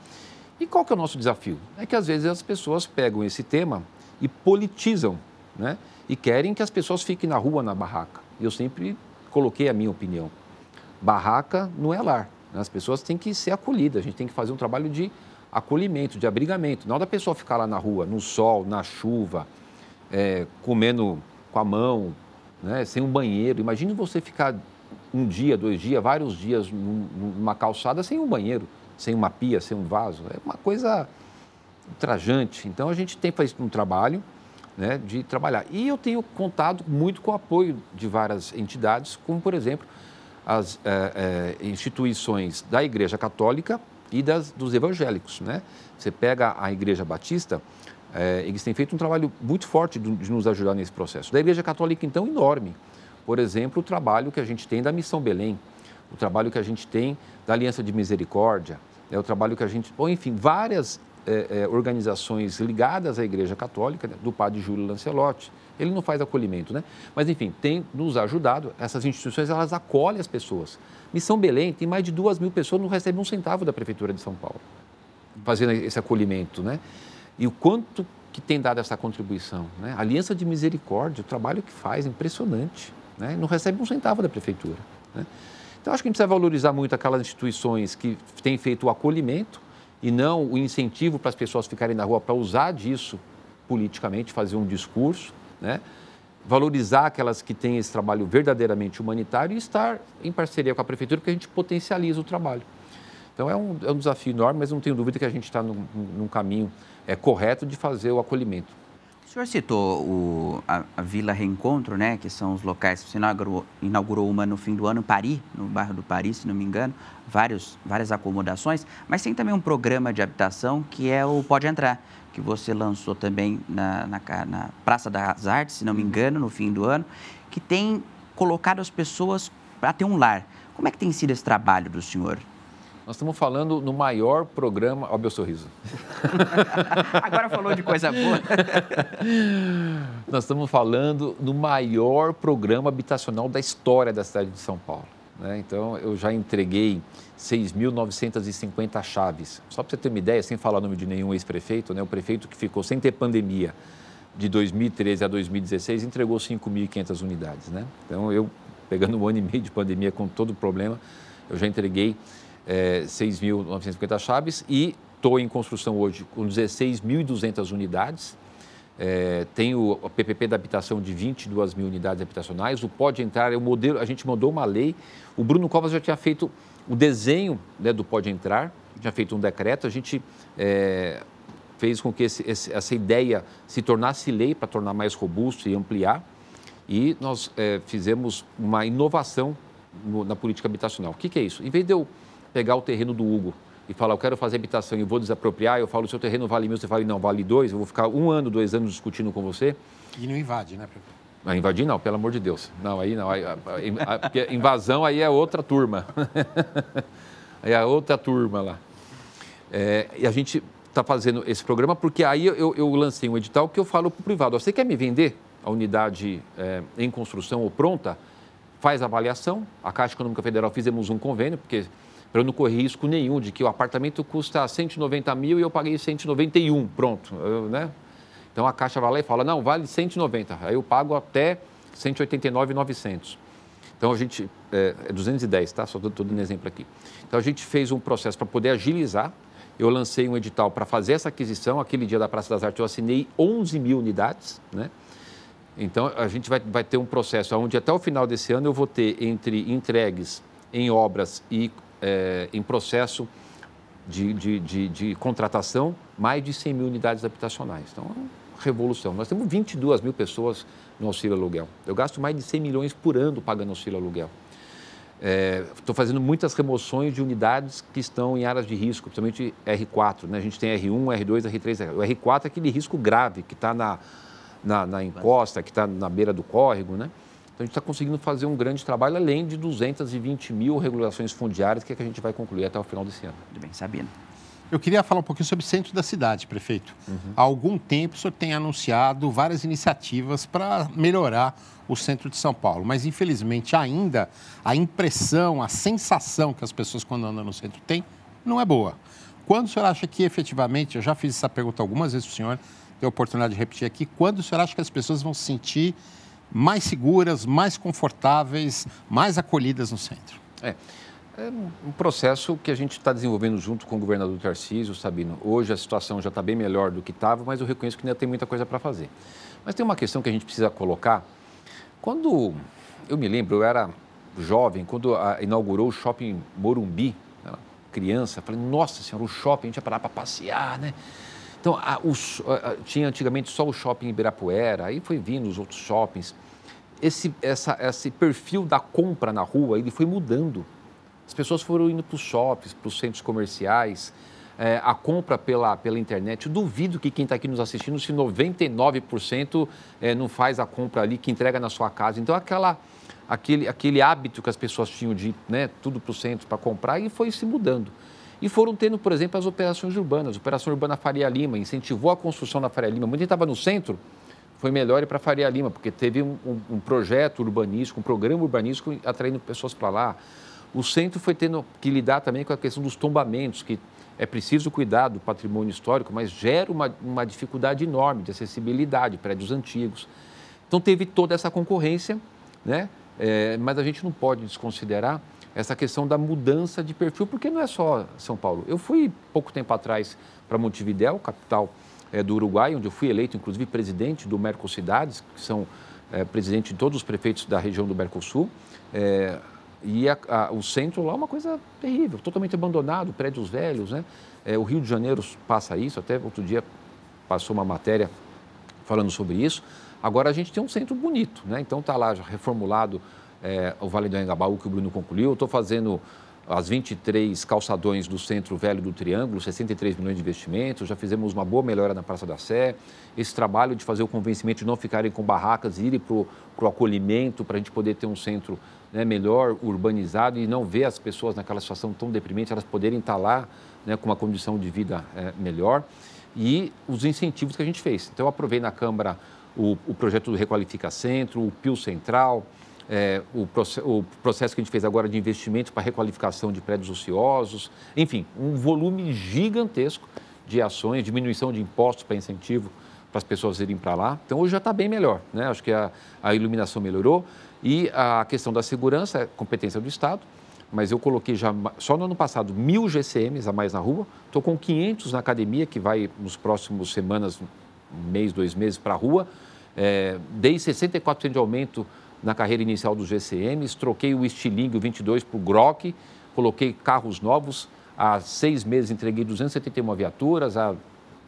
E qual que é o nosso desafio? É que às vezes as pessoas pegam esse tema e politizam, né? E querem que as pessoas fiquem na rua, na barraca. Eu sempre coloquei a minha opinião. Barraca não é lar. Né? As pessoas têm que ser acolhidas. A gente tem que fazer um trabalho de acolhimento, de abrigamento. Não da pessoa ficar lá na rua, no sol, na chuva, é, comendo com a mão, né, sem um banheiro. Imagine você ficar um dia, dois dias, vários dias numa calçada sem um banheiro, sem uma pia, sem um vaso. É uma coisa ultrajante. Então a gente tem feito um trabalho né, de trabalhar. E eu tenho contado muito com o apoio de várias entidades, como por exemplo as é, é, instituições da Igreja Católica e das, dos evangélicos. Né? Você pega a Igreja Batista, é, eles têm feito um trabalho muito forte de, de, nos ajudar nesse processo. Da Igreja Católica, então, enorme. Por exemplo, o trabalho que a gente tem da Missão Belém, o trabalho que a gente tem da Aliança de Misericórdia, é o trabalho que a gente. Ou, enfim, várias é, é, organizações ligadas à Igreja Católica, né, do padre Júlio Lancelotti. Ele não faz acolhimento, né? Mas, enfim, tem nos ajudado. Essas instituições, elas acolhem as pessoas. Missão Belém tem mais de duas mil pessoas, não recebem um centavo da Prefeitura de São Paulo, fazendo esse acolhimento, né? E o quanto que tem dado essa contribuição, né? A Aliança de Misericórdia, o trabalho que faz, é impressionante, né? Não recebe um centavo da Prefeitura, né? Então, acho que a gente precisa valorizar muito aquelas instituições que têm feito o acolhimento e não o incentivo para as pessoas ficarem na rua para usar disso politicamente, fazer um discurso, né? valorizar aquelas que têm esse trabalho verdadeiramente humanitário e estar em parceria com a prefeitura, porque a gente potencializa o trabalho. Então é um, é um desafio enorme, mas não tenho dúvida que a gente está num, num, caminho é, correto de fazer o acolhimento. O senhor citou o, a, a, Vila Reencontro, né, que são os locais, você inaugurou, inaugurou uma no fim do ano, em Paris, no bairro do Paris, se não me engano, vários, várias acomodações, mas tem também um programa de habitação que é o Pode Entrar, que você lançou também na, na, na Praça das Artes, se não me engano, no fim do ano, que tem colocado as pessoas para ter um lar. Como é que tem sido esse trabalho do senhor? Nós estamos falando no maior programa. Olha o meu sorriso. Agora falou de coisa boa. Nós estamos falando no maior programa habitacional da história da cidade de São Paulo. Né? Então, eu já entreguei 6.950 chaves. Só para você ter uma ideia, sem falar o nome de nenhum ex-prefeito, né? o prefeito que ficou sem ter pandemia de 2013 a 2016 entregou 5.500 unidades. Né? Então, eu, pegando um ano e meio de pandemia com todo o problema, eu já entreguei é, 6.950 chaves e estou em construção hoje com 16.200 unidades. É, tem o, PPP da habitação de 22 mil unidades habitacionais. O Pode Entrar é o modelo, a gente mandou uma lei. O Bruno Covas já tinha feito o desenho né, do Pode Entrar, já feito um decreto, a gente é, fez com que esse, esse, essa ideia se tornasse lei para tornar mais robusto e ampliar. E nós é, fizemos uma inovação no, na política habitacional. O que, que, é isso? Em vez de eu pegar o terreno do Hugo e falar, eu quero fazer habitação e vou desapropriar, eu falo, o seu terreno vale mil, você fala, não, vale dois, eu vou ficar um ano, dois anos discutindo com você. E não invade, né? Mas invadir não, pelo amor de Deus. Não, aí não. Aí, a, a, invasão aí é outra turma. aí é outra turma lá. É, e a gente está fazendo esse programa porque aí eu, eu, lancei um edital que eu falo para o privado, você quer me vender a unidade é, em construção ou pronta? Faz a avaliação. A Caixa Econômica Federal fizemos um convênio, porque para eu não correr risco nenhum de que o apartamento custa 190 mil e eu paguei 191, pronto, eu, né? Então a Caixa vai lá e fala, não, vale 190, aí eu pago até 189,900. Então a gente, é, é 210, tá? Só estou dando um exemplo aqui. Então a gente fez um processo para poder agilizar. Eu lancei um edital para fazer essa aquisição. Aquele dia da Praça das Artes eu assinei 11 mil unidades, né? Então a gente vai, vai ter um processo onde até o final desse ano eu vou ter entre entregues em obras e é, em processo de, de, de, de, contratação mais de 100 mil unidades habitacionais. Então, revolução. Nós temos 22 mil pessoas no auxílio aluguel. Eu gasto mais de 100 milhões por ano pagando auxílio aluguel. Estou é, fazendo muitas remoções de unidades que estão em áreas de risco, principalmente R4. Né? A gente tem R1, R2, R3. O R4 é aquele risco grave que está na, na, na, encosta, que está na beira do córrego. Né? Então, a gente está conseguindo fazer um grande trabalho, além de 220 mil regulações fundiárias, que, é que a gente vai concluir até o final desse ano. Muito bem, Sabino. Eu queria falar um pouquinho sobre o centro da cidade, prefeito. Uhum. Há algum tempo o senhor tem anunciado várias iniciativas para melhorar o centro de São Paulo, mas infelizmente ainda a impressão, a sensação que as pessoas quando andam no centro têm não é boa. Quando o senhor acha que efetivamente, eu já fiz essa pergunta algumas vezes para o senhor, tenho a oportunidade de repetir aqui, quando o senhor acha que as pessoas vão se sentir mais seguras, mais confortáveis, mais acolhidas no centro? É. É um processo que a gente está desenvolvendo junto com o governador Tarcísio, Sabino. Hoje a situação já está bem melhor do que estava, mas eu reconheço que ainda tem muita coisa para fazer. Mas tem uma questão que a gente precisa colocar. Quando eu me lembro, eu era jovem, quando inaugurou o shopping Morumbi, criança, falei, nossa senhora, o shopping, a gente ia parar para passear, né? Então, a, a, tinha antigamente só o shopping Ibirapuera, aí foi vindo os outros shoppings. Esse, essa, esse perfil da compra na rua, ele foi mudando. As pessoas foram indo para os shoppings, para os centros comerciais, é, a compra pela, pela internet. Eu duvido que quem está aqui nos assistindo, se 99% é, não faz a compra ali, que entrega na sua casa. Então, aquela, aquele, aquele hábito que as pessoas tinham de né, tudo para o centro para comprar e foi se mudando. E foram tendo, por exemplo, as operações urbanas. A Operação Urbana Faria Lima incentivou a construção da Faria Lima. Muita gente estava no centro, foi melhor ir para Faria Lima, porque teve um, um, um, projeto urbanístico, um programa urbanístico atraindo pessoas para lá. O centro foi tendo que lidar também com a questão dos tombamentos, que é preciso cuidar do patrimônio histórico, mas gera uma, uma dificuldade enorme de acessibilidade, prédios antigos. Então teve toda essa concorrência, né? É, mas a gente não pode desconsiderar essa questão da mudança de perfil, porque não é só São Paulo. Eu fui pouco tempo atrás para Montevidéu, capital é, do Uruguai, onde eu fui eleito, inclusive, presidente do Mercocidades, que são é, presidente de todos os prefeitos da região do Mercosul. É, e a, a, o centro lá é uma coisa terrível, totalmente abandonado, prédios velhos, né? É, o Rio de Janeiro passa isso, até outro dia passou uma matéria falando sobre isso. Agora a gente tem um centro bonito, né? Então está lá reformulado é, o Vale do Engabaú, que o Bruno concluiu. Estou fazendo as 23 calçadões do Centro Velho do Triângulo, 63 milhões de investimentos, já fizemos uma boa melhora na Praça da Sé. Esse trabalho de fazer o convencimento de não ficarem com barracas, irem para o acolhimento, para a gente poder ter um centro né, melhor, urbanizado e não ver as pessoas naquela situação tão deprimente, elas poderem estar lá né, com uma condição de vida é, melhor. E os incentivos que a gente fez. Então, eu aprovei na Câmara o, o projeto do Requalifica Centro, o Pio Central, é, o, o, processo que a gente fez agora de investimento para requalificação de prédios ociosos, enfim, um volume gigantesco de ações, diminuição de impostos para incentivo para as pessoas irem para lá. Então hoje já está bem melhor, né? Acho que a, a, iluminação melhorou e a questão da segurança é competência do Estado. Mas eu coloquei já, só no ano passado, mil GCMs a mais na rua. Estou com 500 na academia, que vai nos próximos semanas, um mês, dois meses para a rua. É, dei 64% de aumento na carreira inicial dos GCMs, troquei o Estilingue, o 22, para o Grok, coloquei carros novos. Há seis meses entreguei 271 viaturas, há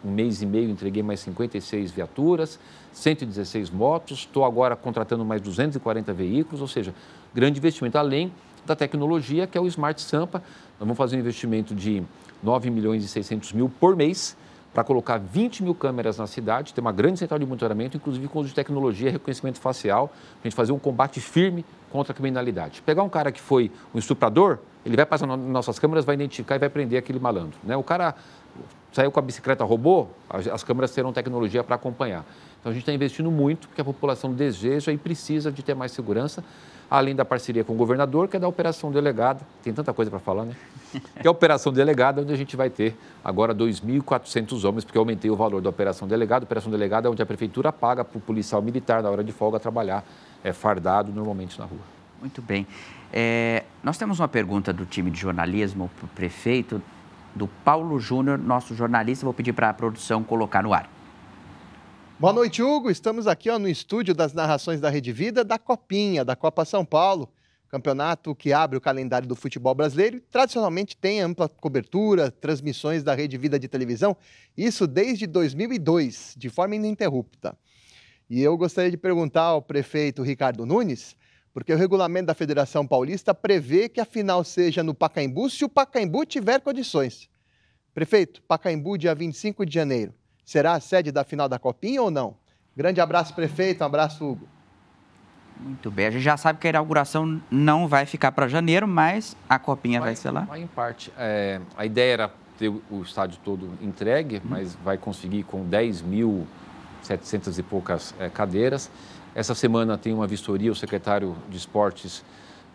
um mês e meio entreguei mais 56 viaturas, 116 motos, estou agora contratando mais 240 veículos, ou seja, grande investimento, além da tecnologia, que é o Smart Sampa. Nós vamos fazer um investimento de 9 milhões e 600 mil por mês, para colocar 20 mil câmeras na cidade, ter uma grande central de monitoramento, inclusive com uso de tecnologia, reconhecimento facial, para a gente fazer um combate firme contra a criminalidade. Pegar um cara que foi um estuprador, ele vai passar nas nossas câmeras, vai identificar e vai prender aquele malandro. Né? O cara saiu com a bicicleta, roubou, as câmeras terão tecnologia para acompanhar. Então a gente está investindo muito, porque a população deseja e precisa de ter mais segurança além da parceria com o governador, que é da Operação Delegada. Tem tanta coisa para falar, né? Que é a Operação Delegada, onde a gente vai ter agora 2.400 homens, porque eu aumentei o valor da Operação Delegada. A Operação Delegada é onde a Prefeitura paga para o policial militar, na hora de folga, trabalhar é, fardado normalmente na rua. Muito bem. É, nós temos uma pergunta do time de jornalismo para o prefeito, do Paulo Júnior, nosso jornalista. Vou pedir para a produção colocar no ar. Boa noite, Hugo. Estamos aqui ó, no estúdio das narrações da Rede Vida da Copinha, da Copa São Paulo, campeonato que abre o calendário do futebol brasileiro e tradicionalmente tem ampla cobertura, transmissões da Rede Vida de televisão, isso desde 2002, de forma ininterrupta. E eu gostaria de perguntar ao prefeito Ricardo Nunes, porque o regulamento da Federação Paulista prevê que a final seja no Pacaembu se o Pacaembu tiver condições. Prefeito, Pacaembu, dia 25 de janeiro será a sede da final da Copinha ou não? Grande abraço, prefeito. Um abraço, Hugo. Muito bem. A gente já sabe que a inauguração não vai ficar para janeiro, mas a Copinha vai, vai ser lá? Vai em parte. É, a ideia era ter o estádio todo entregue, hum. mas vai conseguir com 10.700 e poucas é, cadeiras. Essa semana tem uma vistoria, o secretário de Esportes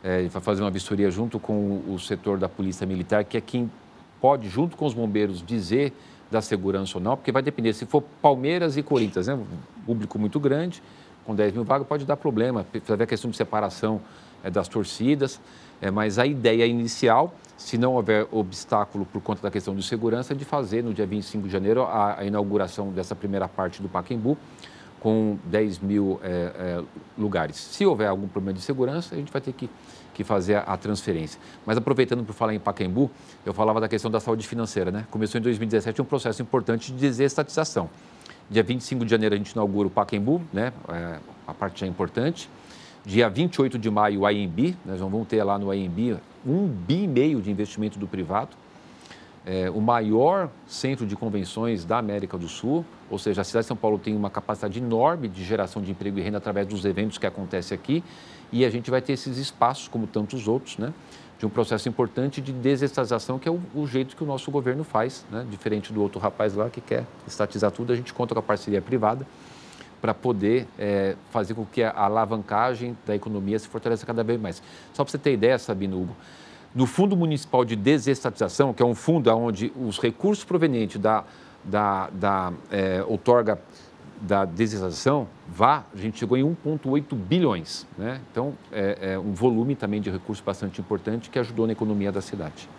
é, vai fazer uma vistoria junto com o, o setor da Polícia Militar, que é quem pode, junto com os bombeiros, dizer da segurança ou não, porque vai depender. Se for Palmeiras e Corinthians, né, um público muito grande, com 10 mil vagas, pode dar problema, precisa haver a questão de separação é, das torcidas, é, mas a ideia inicial, se não houver obstáculo por conta da questão de segurança, é de fazer no dia 25 de janeiro a, a inauguração dessa primeira parte do Paquembu, com 10 mil é, lugares. Se houver algum problema de segurança, a gente vai ter que que fazer a, transferência. Mas aproveitando por falar em Pacaembu, eu falava da questão da saúde financeira, né? Começou em 2017 um processo importante de desestatização. Dia 25 de janeiro a gente inaugura o Pacaembu, né? É, a parte já é importante. Dia 28 de maio, o IMB, nós vamos ter lá no IMB um bi e meio de investimento do privado. É, o maior centro de convenções da América do Sul, ou seja, a cidade de São Paulo tem uma capacidade enorme de geração de emprego e renda através dos eventos que acontecem aqui e a gente vai ter esses espaços, como tantos outros, né? De um processo importante de desestatização, que é o, o jeito que o nosso governo faz, né? diferente do outro rapaz lá que quer estatizar tudo, a gente conta com a parceria privada para poder é, fazer com que a alavancagem da economia se fortaleça cada vez mais. Só para você ter ideia, Sabino Hugo, no Fundo Municipal de Desestatização, que é um fundo onde os recursos provenientes da, da, da é, outorga da desestatização, vá, a gente chegou em 1,8 bilhões. Né? Então, é, é um volume também de recursos bastante importante que ajudou na economia da cidade.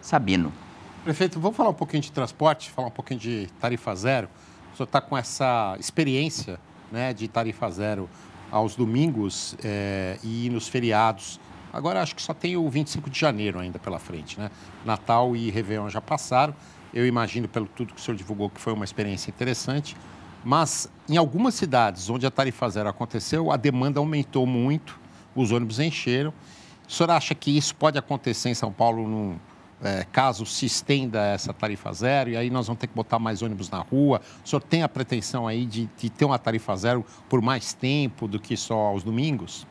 Sabino. Prefeito, vamos falar um pouquinho de transporte, falar um pouquinho de tarifa zero. O senhor está com essa experiência né, de tarifa zero aos domingos é, e nos feriados. Agora acho que só tem o 25 de janeiro ainda pela frente, né? Natal e Réveillon já passaram. Eu imagino, pelo tudo que o senhor divulgou, que foi uma experiência interessante. Mas em algumas cidades onde a tarifa zero aconteceu, a demanda aumentou muito, os ônibus encheram. O senhor acha que isso pode acontecer em São Paulo num, é, caso se estenda essa tarifa zero e aí nós vamos ter que botar mais ônibus na rua? O senhor tem a pretensão aí de, de ter uma tarifa zero por mais tempo do que só aos domingos?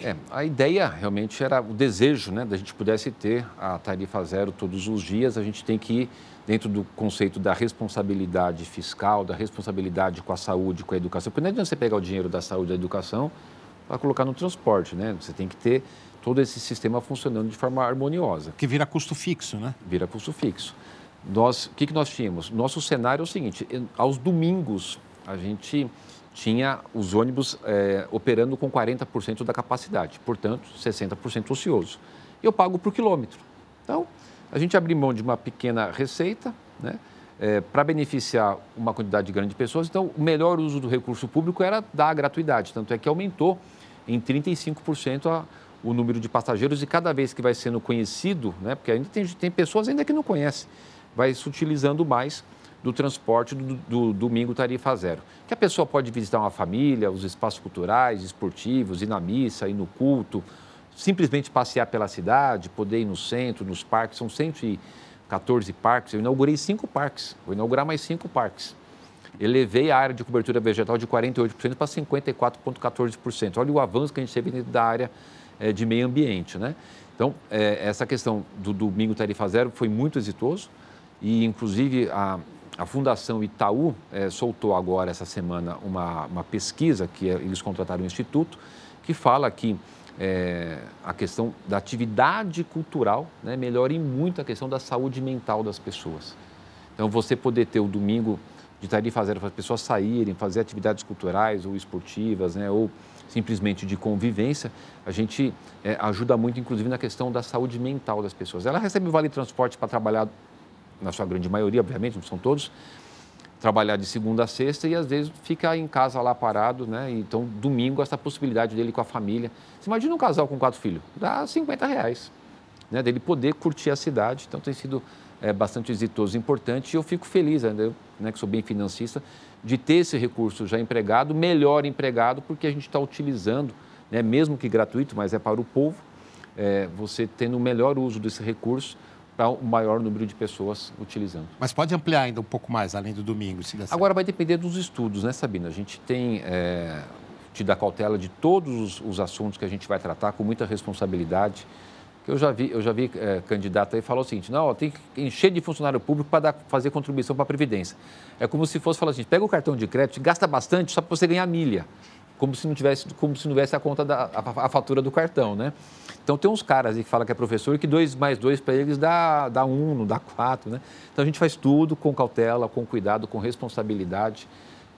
É, a ideia realmente era o desejo, né, da gente pudesse ter a tarifa zero todos os dias. A gente tem que dentro do conceito da responsabilidade fiscal, da responsabilidade com a saúde, com a educação. Porque não adianta você pegar o dinheiro da saúde e da educação para colocar no transporte, né? Você tem que ter todo esse sistema funcionando de forma harmoniosa. Que vira custo fixo, né? Vira custo fixo. Nós, o que, que nós tínhamos? Nosso cenário é o seguinte: aos domingos a gente tinha os ônibus é, operando com 40% da capacidade, portanto, 60% ocioso. Eu pago por quilômetro. Então, a gente abriu mão de uma pequena receita, né? É, para beneficiar uma quantidade grande de pessoas. Então, o melhor uso do recurso público era dar gratuidade, tanto é que aumentou em 35% a, o número de passageiros e cada vez que vai sendo conhecido, né, porque ainda tem, tem pessoas ainda que não conhecem, vai se utilizando mais do transporte do, do, domingo tarifa zero. Que a pessoa pode visitar uma família, os espaços culturais, esportivos, ir na missa, ir no culto, simplesmente passear pela cidade, poder ir no centro, nos parques, são 114 parques. Eu inaugurei cinco parques, vou inaugurar mais cinco parques. Elevei a área de cobertura vegetal de 48% para 54,14%. Olha o avanço que a gente teve dentro da área é, de meio ambiente. Né? Então, é, essa questão do domingo tarifa zero foi muito exitoso e, inclusive, a, a Fundação Itaú é, soltou agora, essa semana, uma, uma pesquisa que é, eles contrataram o Instituto, que fala que é, a questão da atividade cultural né, melhora em muito a questão da saúde mental das pessoas. Então, você poder ter o domingo de tarifa zero para as pessoas saírem, fazer atividades culturais ou esportivas, né, ou simplesmente de convivência, a gente é, ajuda muito, inclusive, na questão da saúde mental das pessoas. Ela recebe o vale transporte para trabalhar, na sua grande maioria, obviamente, não são todos, trabalhar de segunda a sexta e às vezes fica em casa lá parado, né? Então, domingo, essa possibilidade dele com a família. Você imagina um casal com quatro filhos, dá 50 reais, né? Dele poder curtir a cidade. Então, tem sido é, bastante exitoso e importante. E eu fico feliz, né, eu, né, que sou bem financista, de ter esse recurso já empregado, melhor empregado, porque a gente está utilizando, né, mesmo que gratuito, mas é para o povo, é, você tendo o melhor uso desse recurso para o maior número de pessoas utilizando. Mas pode ampliar ainda um pouco mais, além do domingo, se der Agora vai depender dos estudos, né, Sabina? A gente tem é, te dá cautela de todos os, os assuntos que a gente vai tratar com muita responsabilidade. Eu já vi, eu já vi é, candidato aí falar o seguinte, não, tem que encher de funcionário público para fazer contribuição para a Previdência. É como se fosse falar assim, pega o cartão de crédito, gasta bastante só para você ganhar milha. Como se não tivesse, como se não tivesse a conta da a, a fatura do cartão, né? Então tem uns caras aí que falam que é professor e que dois mais dois para eles dá, dá um, não dá quatro, né? Então a gente faz tudo com cautela, com cuidado, com responsabilidade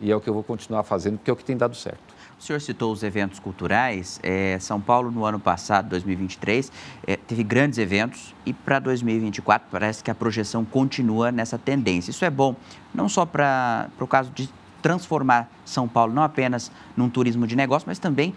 e é o que eu vou continuar fazendo, porque é o que tem dado certo. O senhor citou os eventos culturais. É, São Paulo, no ano passado, 2023, é, teve grandes eventos e para 2024 parece que a projeção continua nessa tendência. Isso é bom, não só para o caso de transformar São Paulo não apenas num turismo de negócio, mas também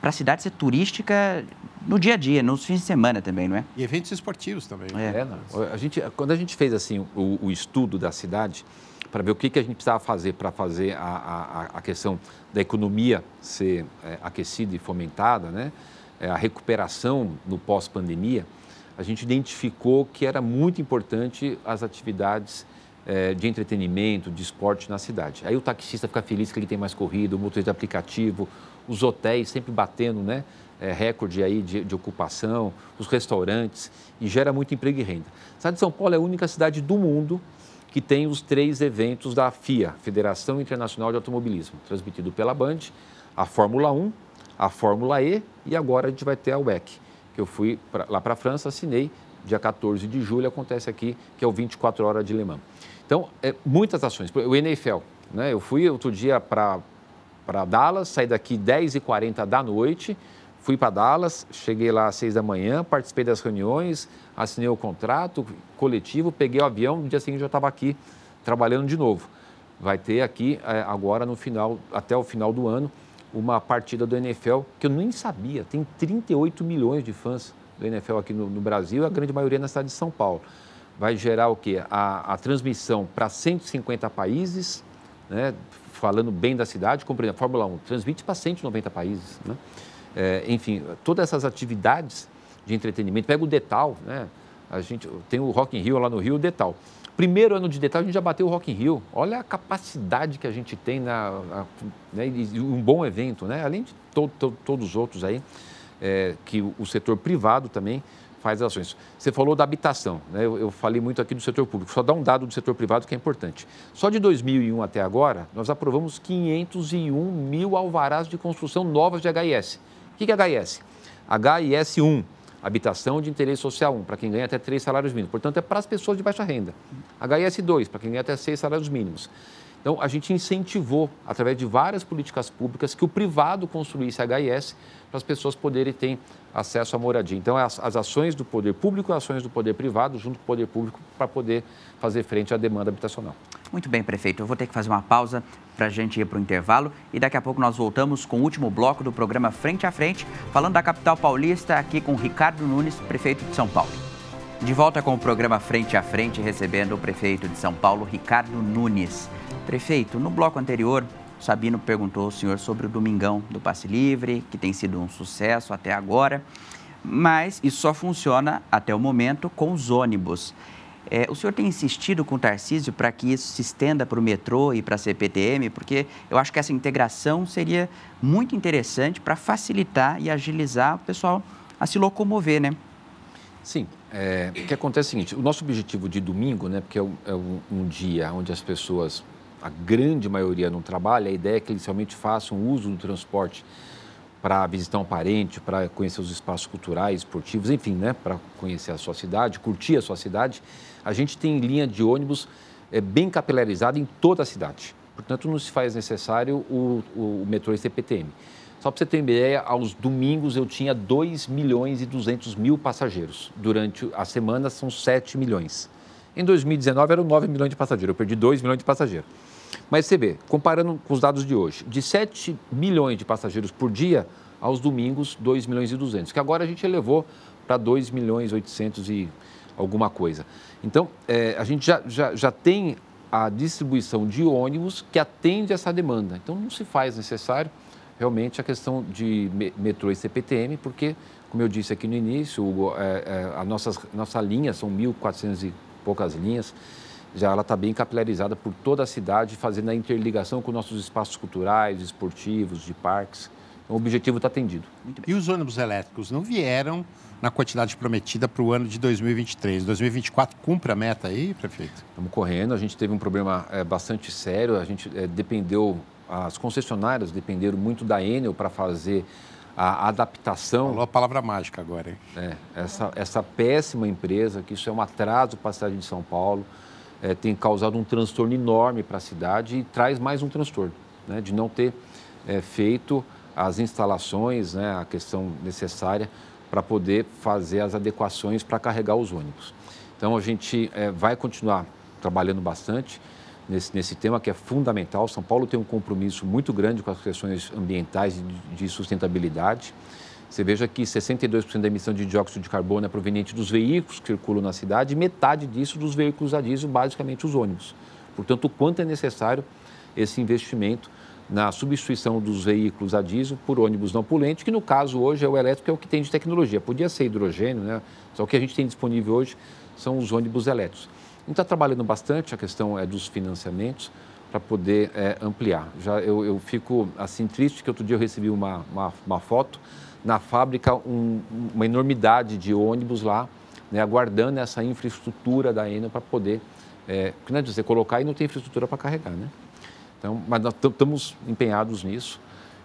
para a cidade ser turística no dia a dia, nos fins de semana também, não é? E eventos esportivos também. É. é a gente, quando a gente fez assim o, o estudo da cidade, para ver o que, que a gente precisava fazer para fazer a, a, a, questão da economia ser é, aquecida e fomentada, né? É, a recuperação no pós-pandemia, a gente identificou que era muito importante as atividades é, de entretenimento, de esporte na cidade. Aí o taxista fica feliz que ele tem mais corrida, o motorista de aplicativo, os hotéis sempre batendo né, é, recorde aí de, de, ocupação, os restaurantes, e gera muito emprego e renda. A cidade de São Paulo é a única cidade do mundo que tem os três eventos da FIA, Federação Internacional de Automobilismo, transmitido pela Band, a Fórmula 1, a Fórmula E e agora a gente vai ter a WEC, que eu fui pra, lá para a França, assinei, dia 14 de julho acontece aqui, que é o 24 Horas de Le Mans. Então, é, muitas ações. O NFL, né? eu fui outro dia para Dallas, saí daqui 10h40 da noite, fui para Dallas, cheguei lá às 6 da manhã, participei das reuniões, assinei o contrato coletivo, peguei o avião, no dia seguinte já estava aqui trabalhando de novo. Vai ter aqui é, agora no final, até o final do ano, uma partida do NFL que eu nem sabia. Tem 38 milhões de fãs do NFL aqui no, no Brasil, a grande maioria na cidade de São Paulo. Vai gerar o quê? A, a transmissão para 150 países, né? falando bem da cidade, como por exemplo, a Fórmula 1, transmite para 190 países. Né? É, enfim, todas essas atividades de entretenimento. Pega o Detal, né? A gente tem o Rock in Rio lá no Rio, o Detal. Primeiro ano de Detal a gente já bateu o Rock in Rio. Olha a capacidade que a gente tem na, na né? um bom evento, né? Além de to, to, todos os outros aí, é, que o, o, setor privado também faz ações. Você falou da habitação, né? Eu, eu, falei muito aqui do setor público. Só dá um dado do setor privado que é importante. Só de 2001 até agora, nós aprovamos 501 mil alvarás de construção novas de HIS. O que é HIS? HIS 1 habitação de interesse social 1, para quem ganha até 3 salários mínimos. Portanto, é para as pessoas de baixa renda. HIS 2, para quem ganha até 6 salários mínimos. Então, a gente incentivou, através de várias políticas públicas, que o privado construísse HIS para as pessoas poderem ter acesso à moradia. Então, as, as ações do poder público e ações do poder privado, junto com o poder público, para poder fazer frente à demanda habitacional. Muito bem, prefeito. Eu vou ter que fazer uma pausa para a gente ir para o intervalo e daqui a pouco nós voltamos com o último bloco do programa Frente a Frente, falando da capital paulista, aqui com Ricardo Nunes, prefeito de São Paulo. De volta com o programa Frente a Frente, recebendo o prefeito de São Paulo, Ricardo Nunes. Prefeito, no bloco anterior, Sabino perguntou ao senhor sobre o Domingão do Passe Livre, que tem sido um sucesso até agora, mas isso só funciona até o momento com os ônibus. É, o senhor tem insistido com o Tarcísio para que isso se estenda para o metrô e para a CPTM, porque eu acho que essa integração seria muito interessante para facilitar e agilizar o pessoal a se locomover, né? Sim. É, o que acontece é o seguinte, o nosso objetivo de domingo, né, porque é um, é um, um dia onde as pessoas, a grande maioria não trabalha, a ideia é que eles realmente façam uso do transporte para visitar um parente, para conhecer os espaços culturais, esportivos, enfim, né, para conhecer a sua cidade, curtir a sua cidade, a gente tem linha de ônibus é, bem capilarizada em toda a cidade. Portanto, não se faz necessário o, o, o metrô CPTM. Só para você ter uma ideia, aos domingos eu tinha 2 milhões e 200 mil passageiros. Durante a semana são 7 milhões. Em 2019 eram 9 milhões de passageiros, eu perdi 2 milhões de passageiros. Mas você vê, comparando com os dados de hoje, de 7 milhões de passageiros por dia, aos domingos 2 milhões e 200, que agora a gente elevou para 2 milhões e 800 e alguma coisa. Então, é, a gente já, já, já tem a distribuição de ônibus que atende essa demanda. Então, não se faz necessário realmente a questão de metrô e CPTM, porque, como eu disse aqui no início, Hugo, é, é, a nossas, nossa linha, são 1.400 e poucas linhas, já ela está bem capilarizada por toda a cidade, fazendo a interligação com nossos espaços culturais, esportivos, de parques. Então, o objetivo está atendido. E os ônibus elétricos não vieram na quantidade prometida para o ano de 2023. 2024 cumpre a meta aí, prefeito? Estamos correndo. A gente teve um problema é, bastante sério. A gente é, dependeu, as concessionárias dependeram muito da Enel para fazer a adaptação. Falou a palavra mágica agora, hein? É, essa, essa péssima empresa, que isso é um atraso para a cidade de São Paulo, é, tem causado um transtorno enorme para a cidade e traz mais um transtorno, né, de não ter é, feito as instalações, né, a questão necessária para poder fazer as adequações para carregar os ônibus. Então, a gente é, vai continuar trabalhando bastante nesse, nesse tema que é fundamental. São Paulo tem um compromisso muito grande com as questões ambientais e de sustentabilidade. Você veja que 62% da emissão de dióxido de carbono é proveniente dos veículos que circulam na cidade metade disso dos veículos a diesel, basicamente os ônibus. Portanto, o quanto é necessário esse investimento na substituição dos veículos a diesel por ônibus não poluentes, que no caso hoje é o elétrico, é o que tem de tecnologia. Podia ser hidrogênio, né? Só que o que a gente tem disponível hoje são os ônibus elétricos. gente está trabalhando bastante a questão é, dos financiamentos para poder é, ampliar. Já eu, eu, fico assim triste que outro dia eu recebi uma, uma, uma foto na fábrica um, uma enormidade de ônibus lá, né, aguardando essa infraestrutura da Enel para poder, é, não é dizer colocar e não tem infraestrutura para carregar, né? Então, mas nós estamos empenhados nisso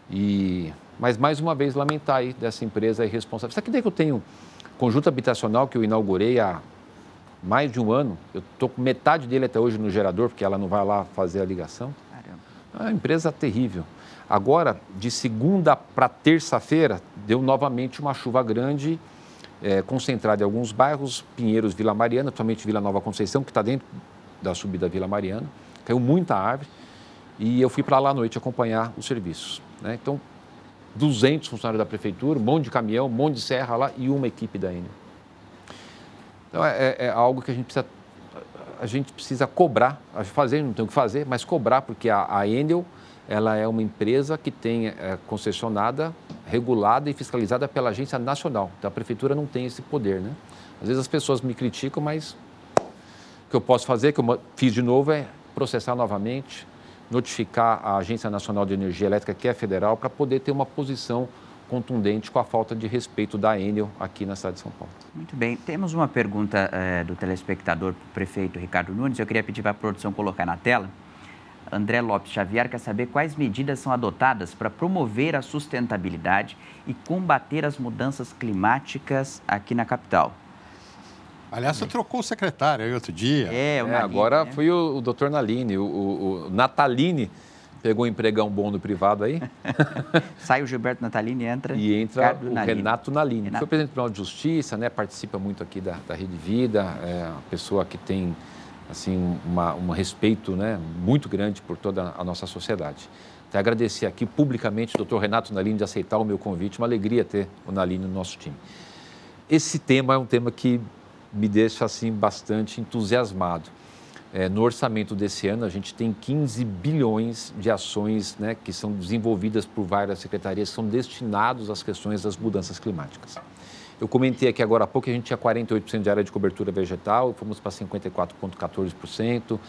e, mas mais uma vez lamentar aí dessa empresa irresponsável. Sabe que que eu tenho conjunto habitacional que eu inaugurei há mais de um ano. Eu estou com metade dele até hoje no gerador, porque ela não vai lá fazer a ligação. Caramba. É uma empresa terrível. Agora, de segunda para terça-feira, deu novamente uma chuva grande, é, concentrada em alguns bairros, Pinheiros, Vila Mariana, principalmente Vila Nova Conceição, que está dentro da subida Vila Mariana. Caiu muita árvore e eu fui para lá à noite acompanhar os serviços. Né? Então, 200 funcionários da prefeitura, um monte de caminhão, um monte de serra lá e uma equipe da Enel. Então, é, é, é algo que a gente precisa, a gente precisa cobrar, fazer, não tem o que fazer, mas cobrar, porque a, a Enel ela é uma empresa que tem é, concessionada, regulada e fiscalizada pela agência nacional. Então, a prefeitura não tem esse poder, né? Às vezes as pessoas me criticam, mas o que eu posso fazer, que eu fiz de novo, é processar novamente, notificar a Agência Nacional de Energia Elétrica, que é federal, para poder ter uma posição contundente com a falta de respeito da Enel aqui na cidade de São Paulo. Muito bem. Temos uma pergunta é, do telespectador prefeito Ricardo Nunes. Eu queria pedir para a produção colocar na tela. André Lopes Xavier quer saber quais medidas são adotadas para promover a sustentabilidade e combater as mudanças climáticas aqui na capital. Aliás, você trocou o secretário aí outro dia. É, o é, agora né? foi o, o doutor Naline, o, o, o Nataline Pegou um empregão bom no privado aí. Sai o Gilberto Natalini e entra. E entra o Nalini. Renato Nalini. Renato. Foi presidente do Tribunal de Justiça, né? participa muito aqui da, da Rede Vida, é uma pessoa que tem assim, uma, um respeito né? muito grande por toda a nossa sociedade. Então, agradecer aqui publicamente o doutor Renato Nalini de aceitar o meu convite. Uma alegria ter o Nalini no nosso time. Esse tema é um tema que me deixa assim bastante entusiasmado. É, no orçamento desse ano, a gente tem 15 bilhões de ações né, que são desenvolvidas por várias secretarias, são destinados às questões das mudanças climáticas. Eu comentei aqui agora há pouco que a gente tinha 48% de área de cobertura vegetal, fomos para 54,14%.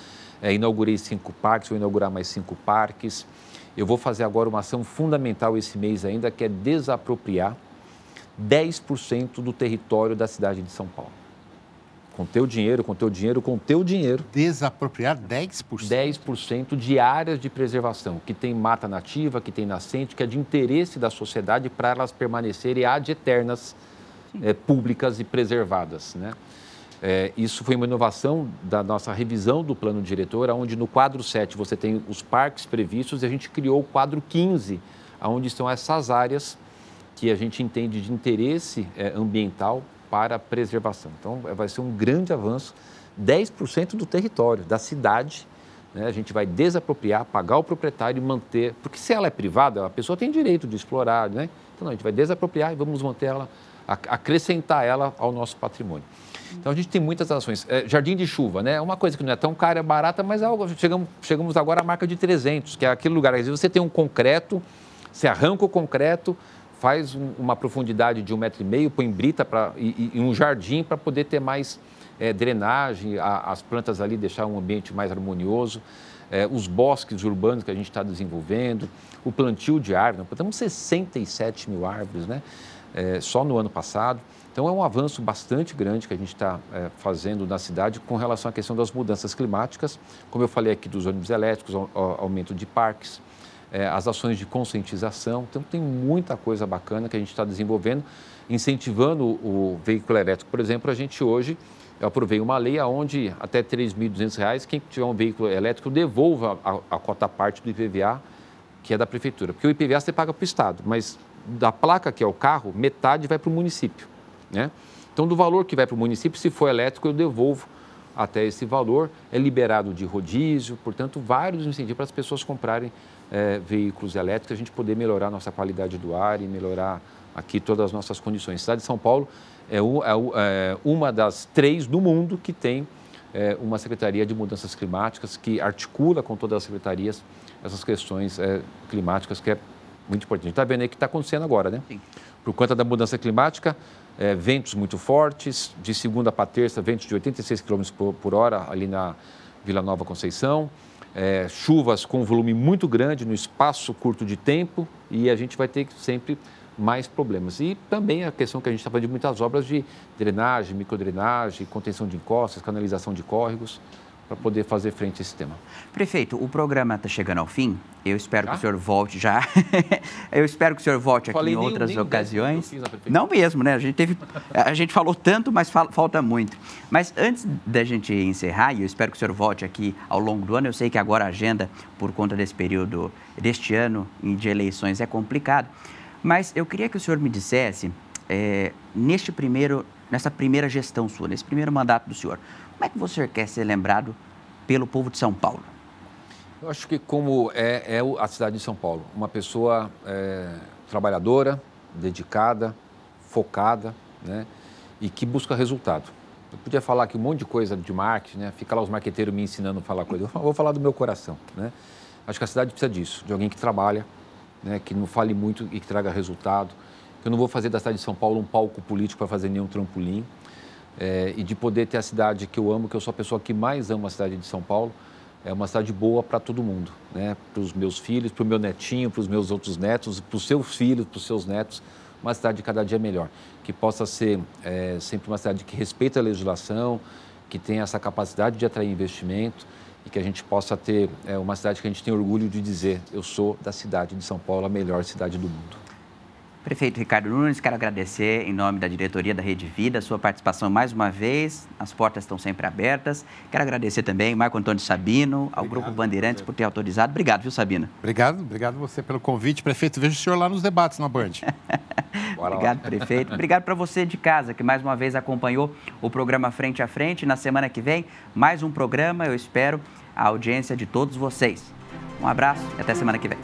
É, inaugurei cinco parques, vou inaugurar mais cinco parques. Eu vou fazer agora uma ação fundamental esse mês ainda, que é desapropriar 10% do território da cidade de São Paulo com teu dinheiro, com teu dinheiro, com teu dinheiro. Desapropriar 10%? 10% de áreas de preservação, que tem mata nativa, que tem nascente, que é de interesse da sociedade para elas permanecerem ad eternas, é, públicas e preservadas. Né? É, isso foi uma inovação da nossa revisão do plano diretor, onde no quadro 7 você tem os parques previstos e a gente criou o quadro 15, onde estão essas áreas que a gente entende de interesse é, ambiental para preservação. Então, vai ser um grande avanço. 10% do território, da cidade, né, a gente vai desapropriar, pagar o proprietário e manter. Porque se ela é privada, a pessoa tem direito de explorar, né? Então, não, a gente vai desapropriar e vamos manter ela, acrescentar ela ao nosso patrimônio. Então, a gente tem muitas ações. É, jardim de chuva, né? É uma coisa que não é tão cara, é barata, mas é algo, chegamos, chegamos agora à marca de 300, que é aquele lugar. Às vezes você tem um concreto, você arranca o concreto, faz um, uma profundidade de um metro e meio, põe brita pra, e, e um jardim para poder ter mais é, drenagem, a, as plantas ali deixar um ambiente mais harmonioso, é, os bosques urbanos que a gente está desenvolvendo, o plantio de árvores, plantamos 67 mil árvores né, é, só no ano passado. Então é um avanço bastante grande que a gente está é, fazendo na cidade com relação à questão das mudanças climáticas, como eu falei aqui dos ônibus elétricos, aumento de parques, é, as ações de conscientização. Então, tem muita coisa bacana que a gente está desenvolvendo, incentivando o, veículo elétrico. Por exemplo, a gente hoje, eu aprovei uma lei onde até R$ 3.200, quem tiver um veículo elétrico devolva a, a cota parte do IPVA, que é da prefeitura. Porque o IPVA você paga para o Estado, mas da placa que é o carro, metade vai para o município. Né? Então, do valor que vai para o município, se for elétrico, eu devolvo até esse valor. É liberado de rodízio, portanto, vários incentivos para as pessoas comprarem é, veículos elétricos, a gente poder melhorar a nossa qualidade do ar e melhorar aqui todas as nossas condições. A cidade de São Paulo é, é, é uma das três do mundo que tem é, uma Secretaria de Mudanças Climáticas que articula com todas as secretarias essas questões é, climáticas, que é muito importante. A gente está vendo aí o que está acontecendo agora, né? Sim. Por conta da mudança climática, é, ventos muito fortes, de segunda para terça, ventos de 86 km por, por hora ali na Vila Nova Conceição, é, chuvas com volume muito grande no espaço curto de tempo e a gente vai ter sempre mais problemas. E também a questão que a gente está falando de muitas obras de drenagem, microdrenagem, contenção de encostas, canalização de córregos para poder fazer frente a esse tema. Prefeito, o programa está chegando ao fim. Eu espero já? que o senhor volte já. eu espero que o senhor volte aqui em outras nem ocasiões. Não mesmo, né? A gente teve, a gente falou tanto, mas falta muito. Mas antes da gente encerrar, e eu espero que o senhor volte aqui ao longo do ano. Eu sei que agora a agenda, por conta desse período deste ano de eleições, é complicado. Mas eu queria que o senhor me dissesse, é, neste primeiro, nessa primeira gestão sua, nesse primeiro mandato do senhor, como é que você quer ser lembrado pelo povo de São Paulo? Eu acho que como é, é a cidade de São Paulo, uma pessoa é, trabalhadora, dedicada, focada, né, e que busca resultado. Eu podia falar aqui um monte de coisa de marketing, né? Fica lá os marqueteiros me ensinando a falar coisa. Eu vou falar do meu coração, né? Acho que a cidade precisa disso, de alguém que trabalha, né? Que não fale muito e que traga resultado. Eu não vou fazer da cidade de São Paulo um palco político para fazer nenhum trampolim é, e de poder ter a cidade que eu amo, que eu sou a pessoa que mais ama a cidade de São Paulo, é uma cidade boa para todo mundo, né? Para os meus filhos, para o meu netinho, para os meus outros netos, para os seus filhos, para os seus netos, uma cidade cada dia melhor, que possa ser é, sempre uma cidade que respeita a legislação, que tenha essa capacidade de atrair investimento e que a gente possa ter é, uma cidade que a gente tem orgulho de dizer, eu sou da cidade de São Paulo, a melhor cidade do mundo. Prefeito Ricardo Nunes, quero agradecer em nome da diretoria da Rede Vida a sua participação mais uma vez. As portas estão sempre abertas. Quero agradecer também Marco Antônio Sabino, ao obrigado, Grupo Bandeirantes por ter autorizado. Obrigado, viu, Sabino? Obrigado, obrigado você pelo convite. Prefeito, vejo o senhor lá nos debates na Band. obrigado, prefeito. Obrigado para você de casa, que mais uma vez acompanhou o programa Frente a Frente. Na semana que vem, mais um programa. Eu espero a audiência de todos vocês. Um abraço e até semana que vem.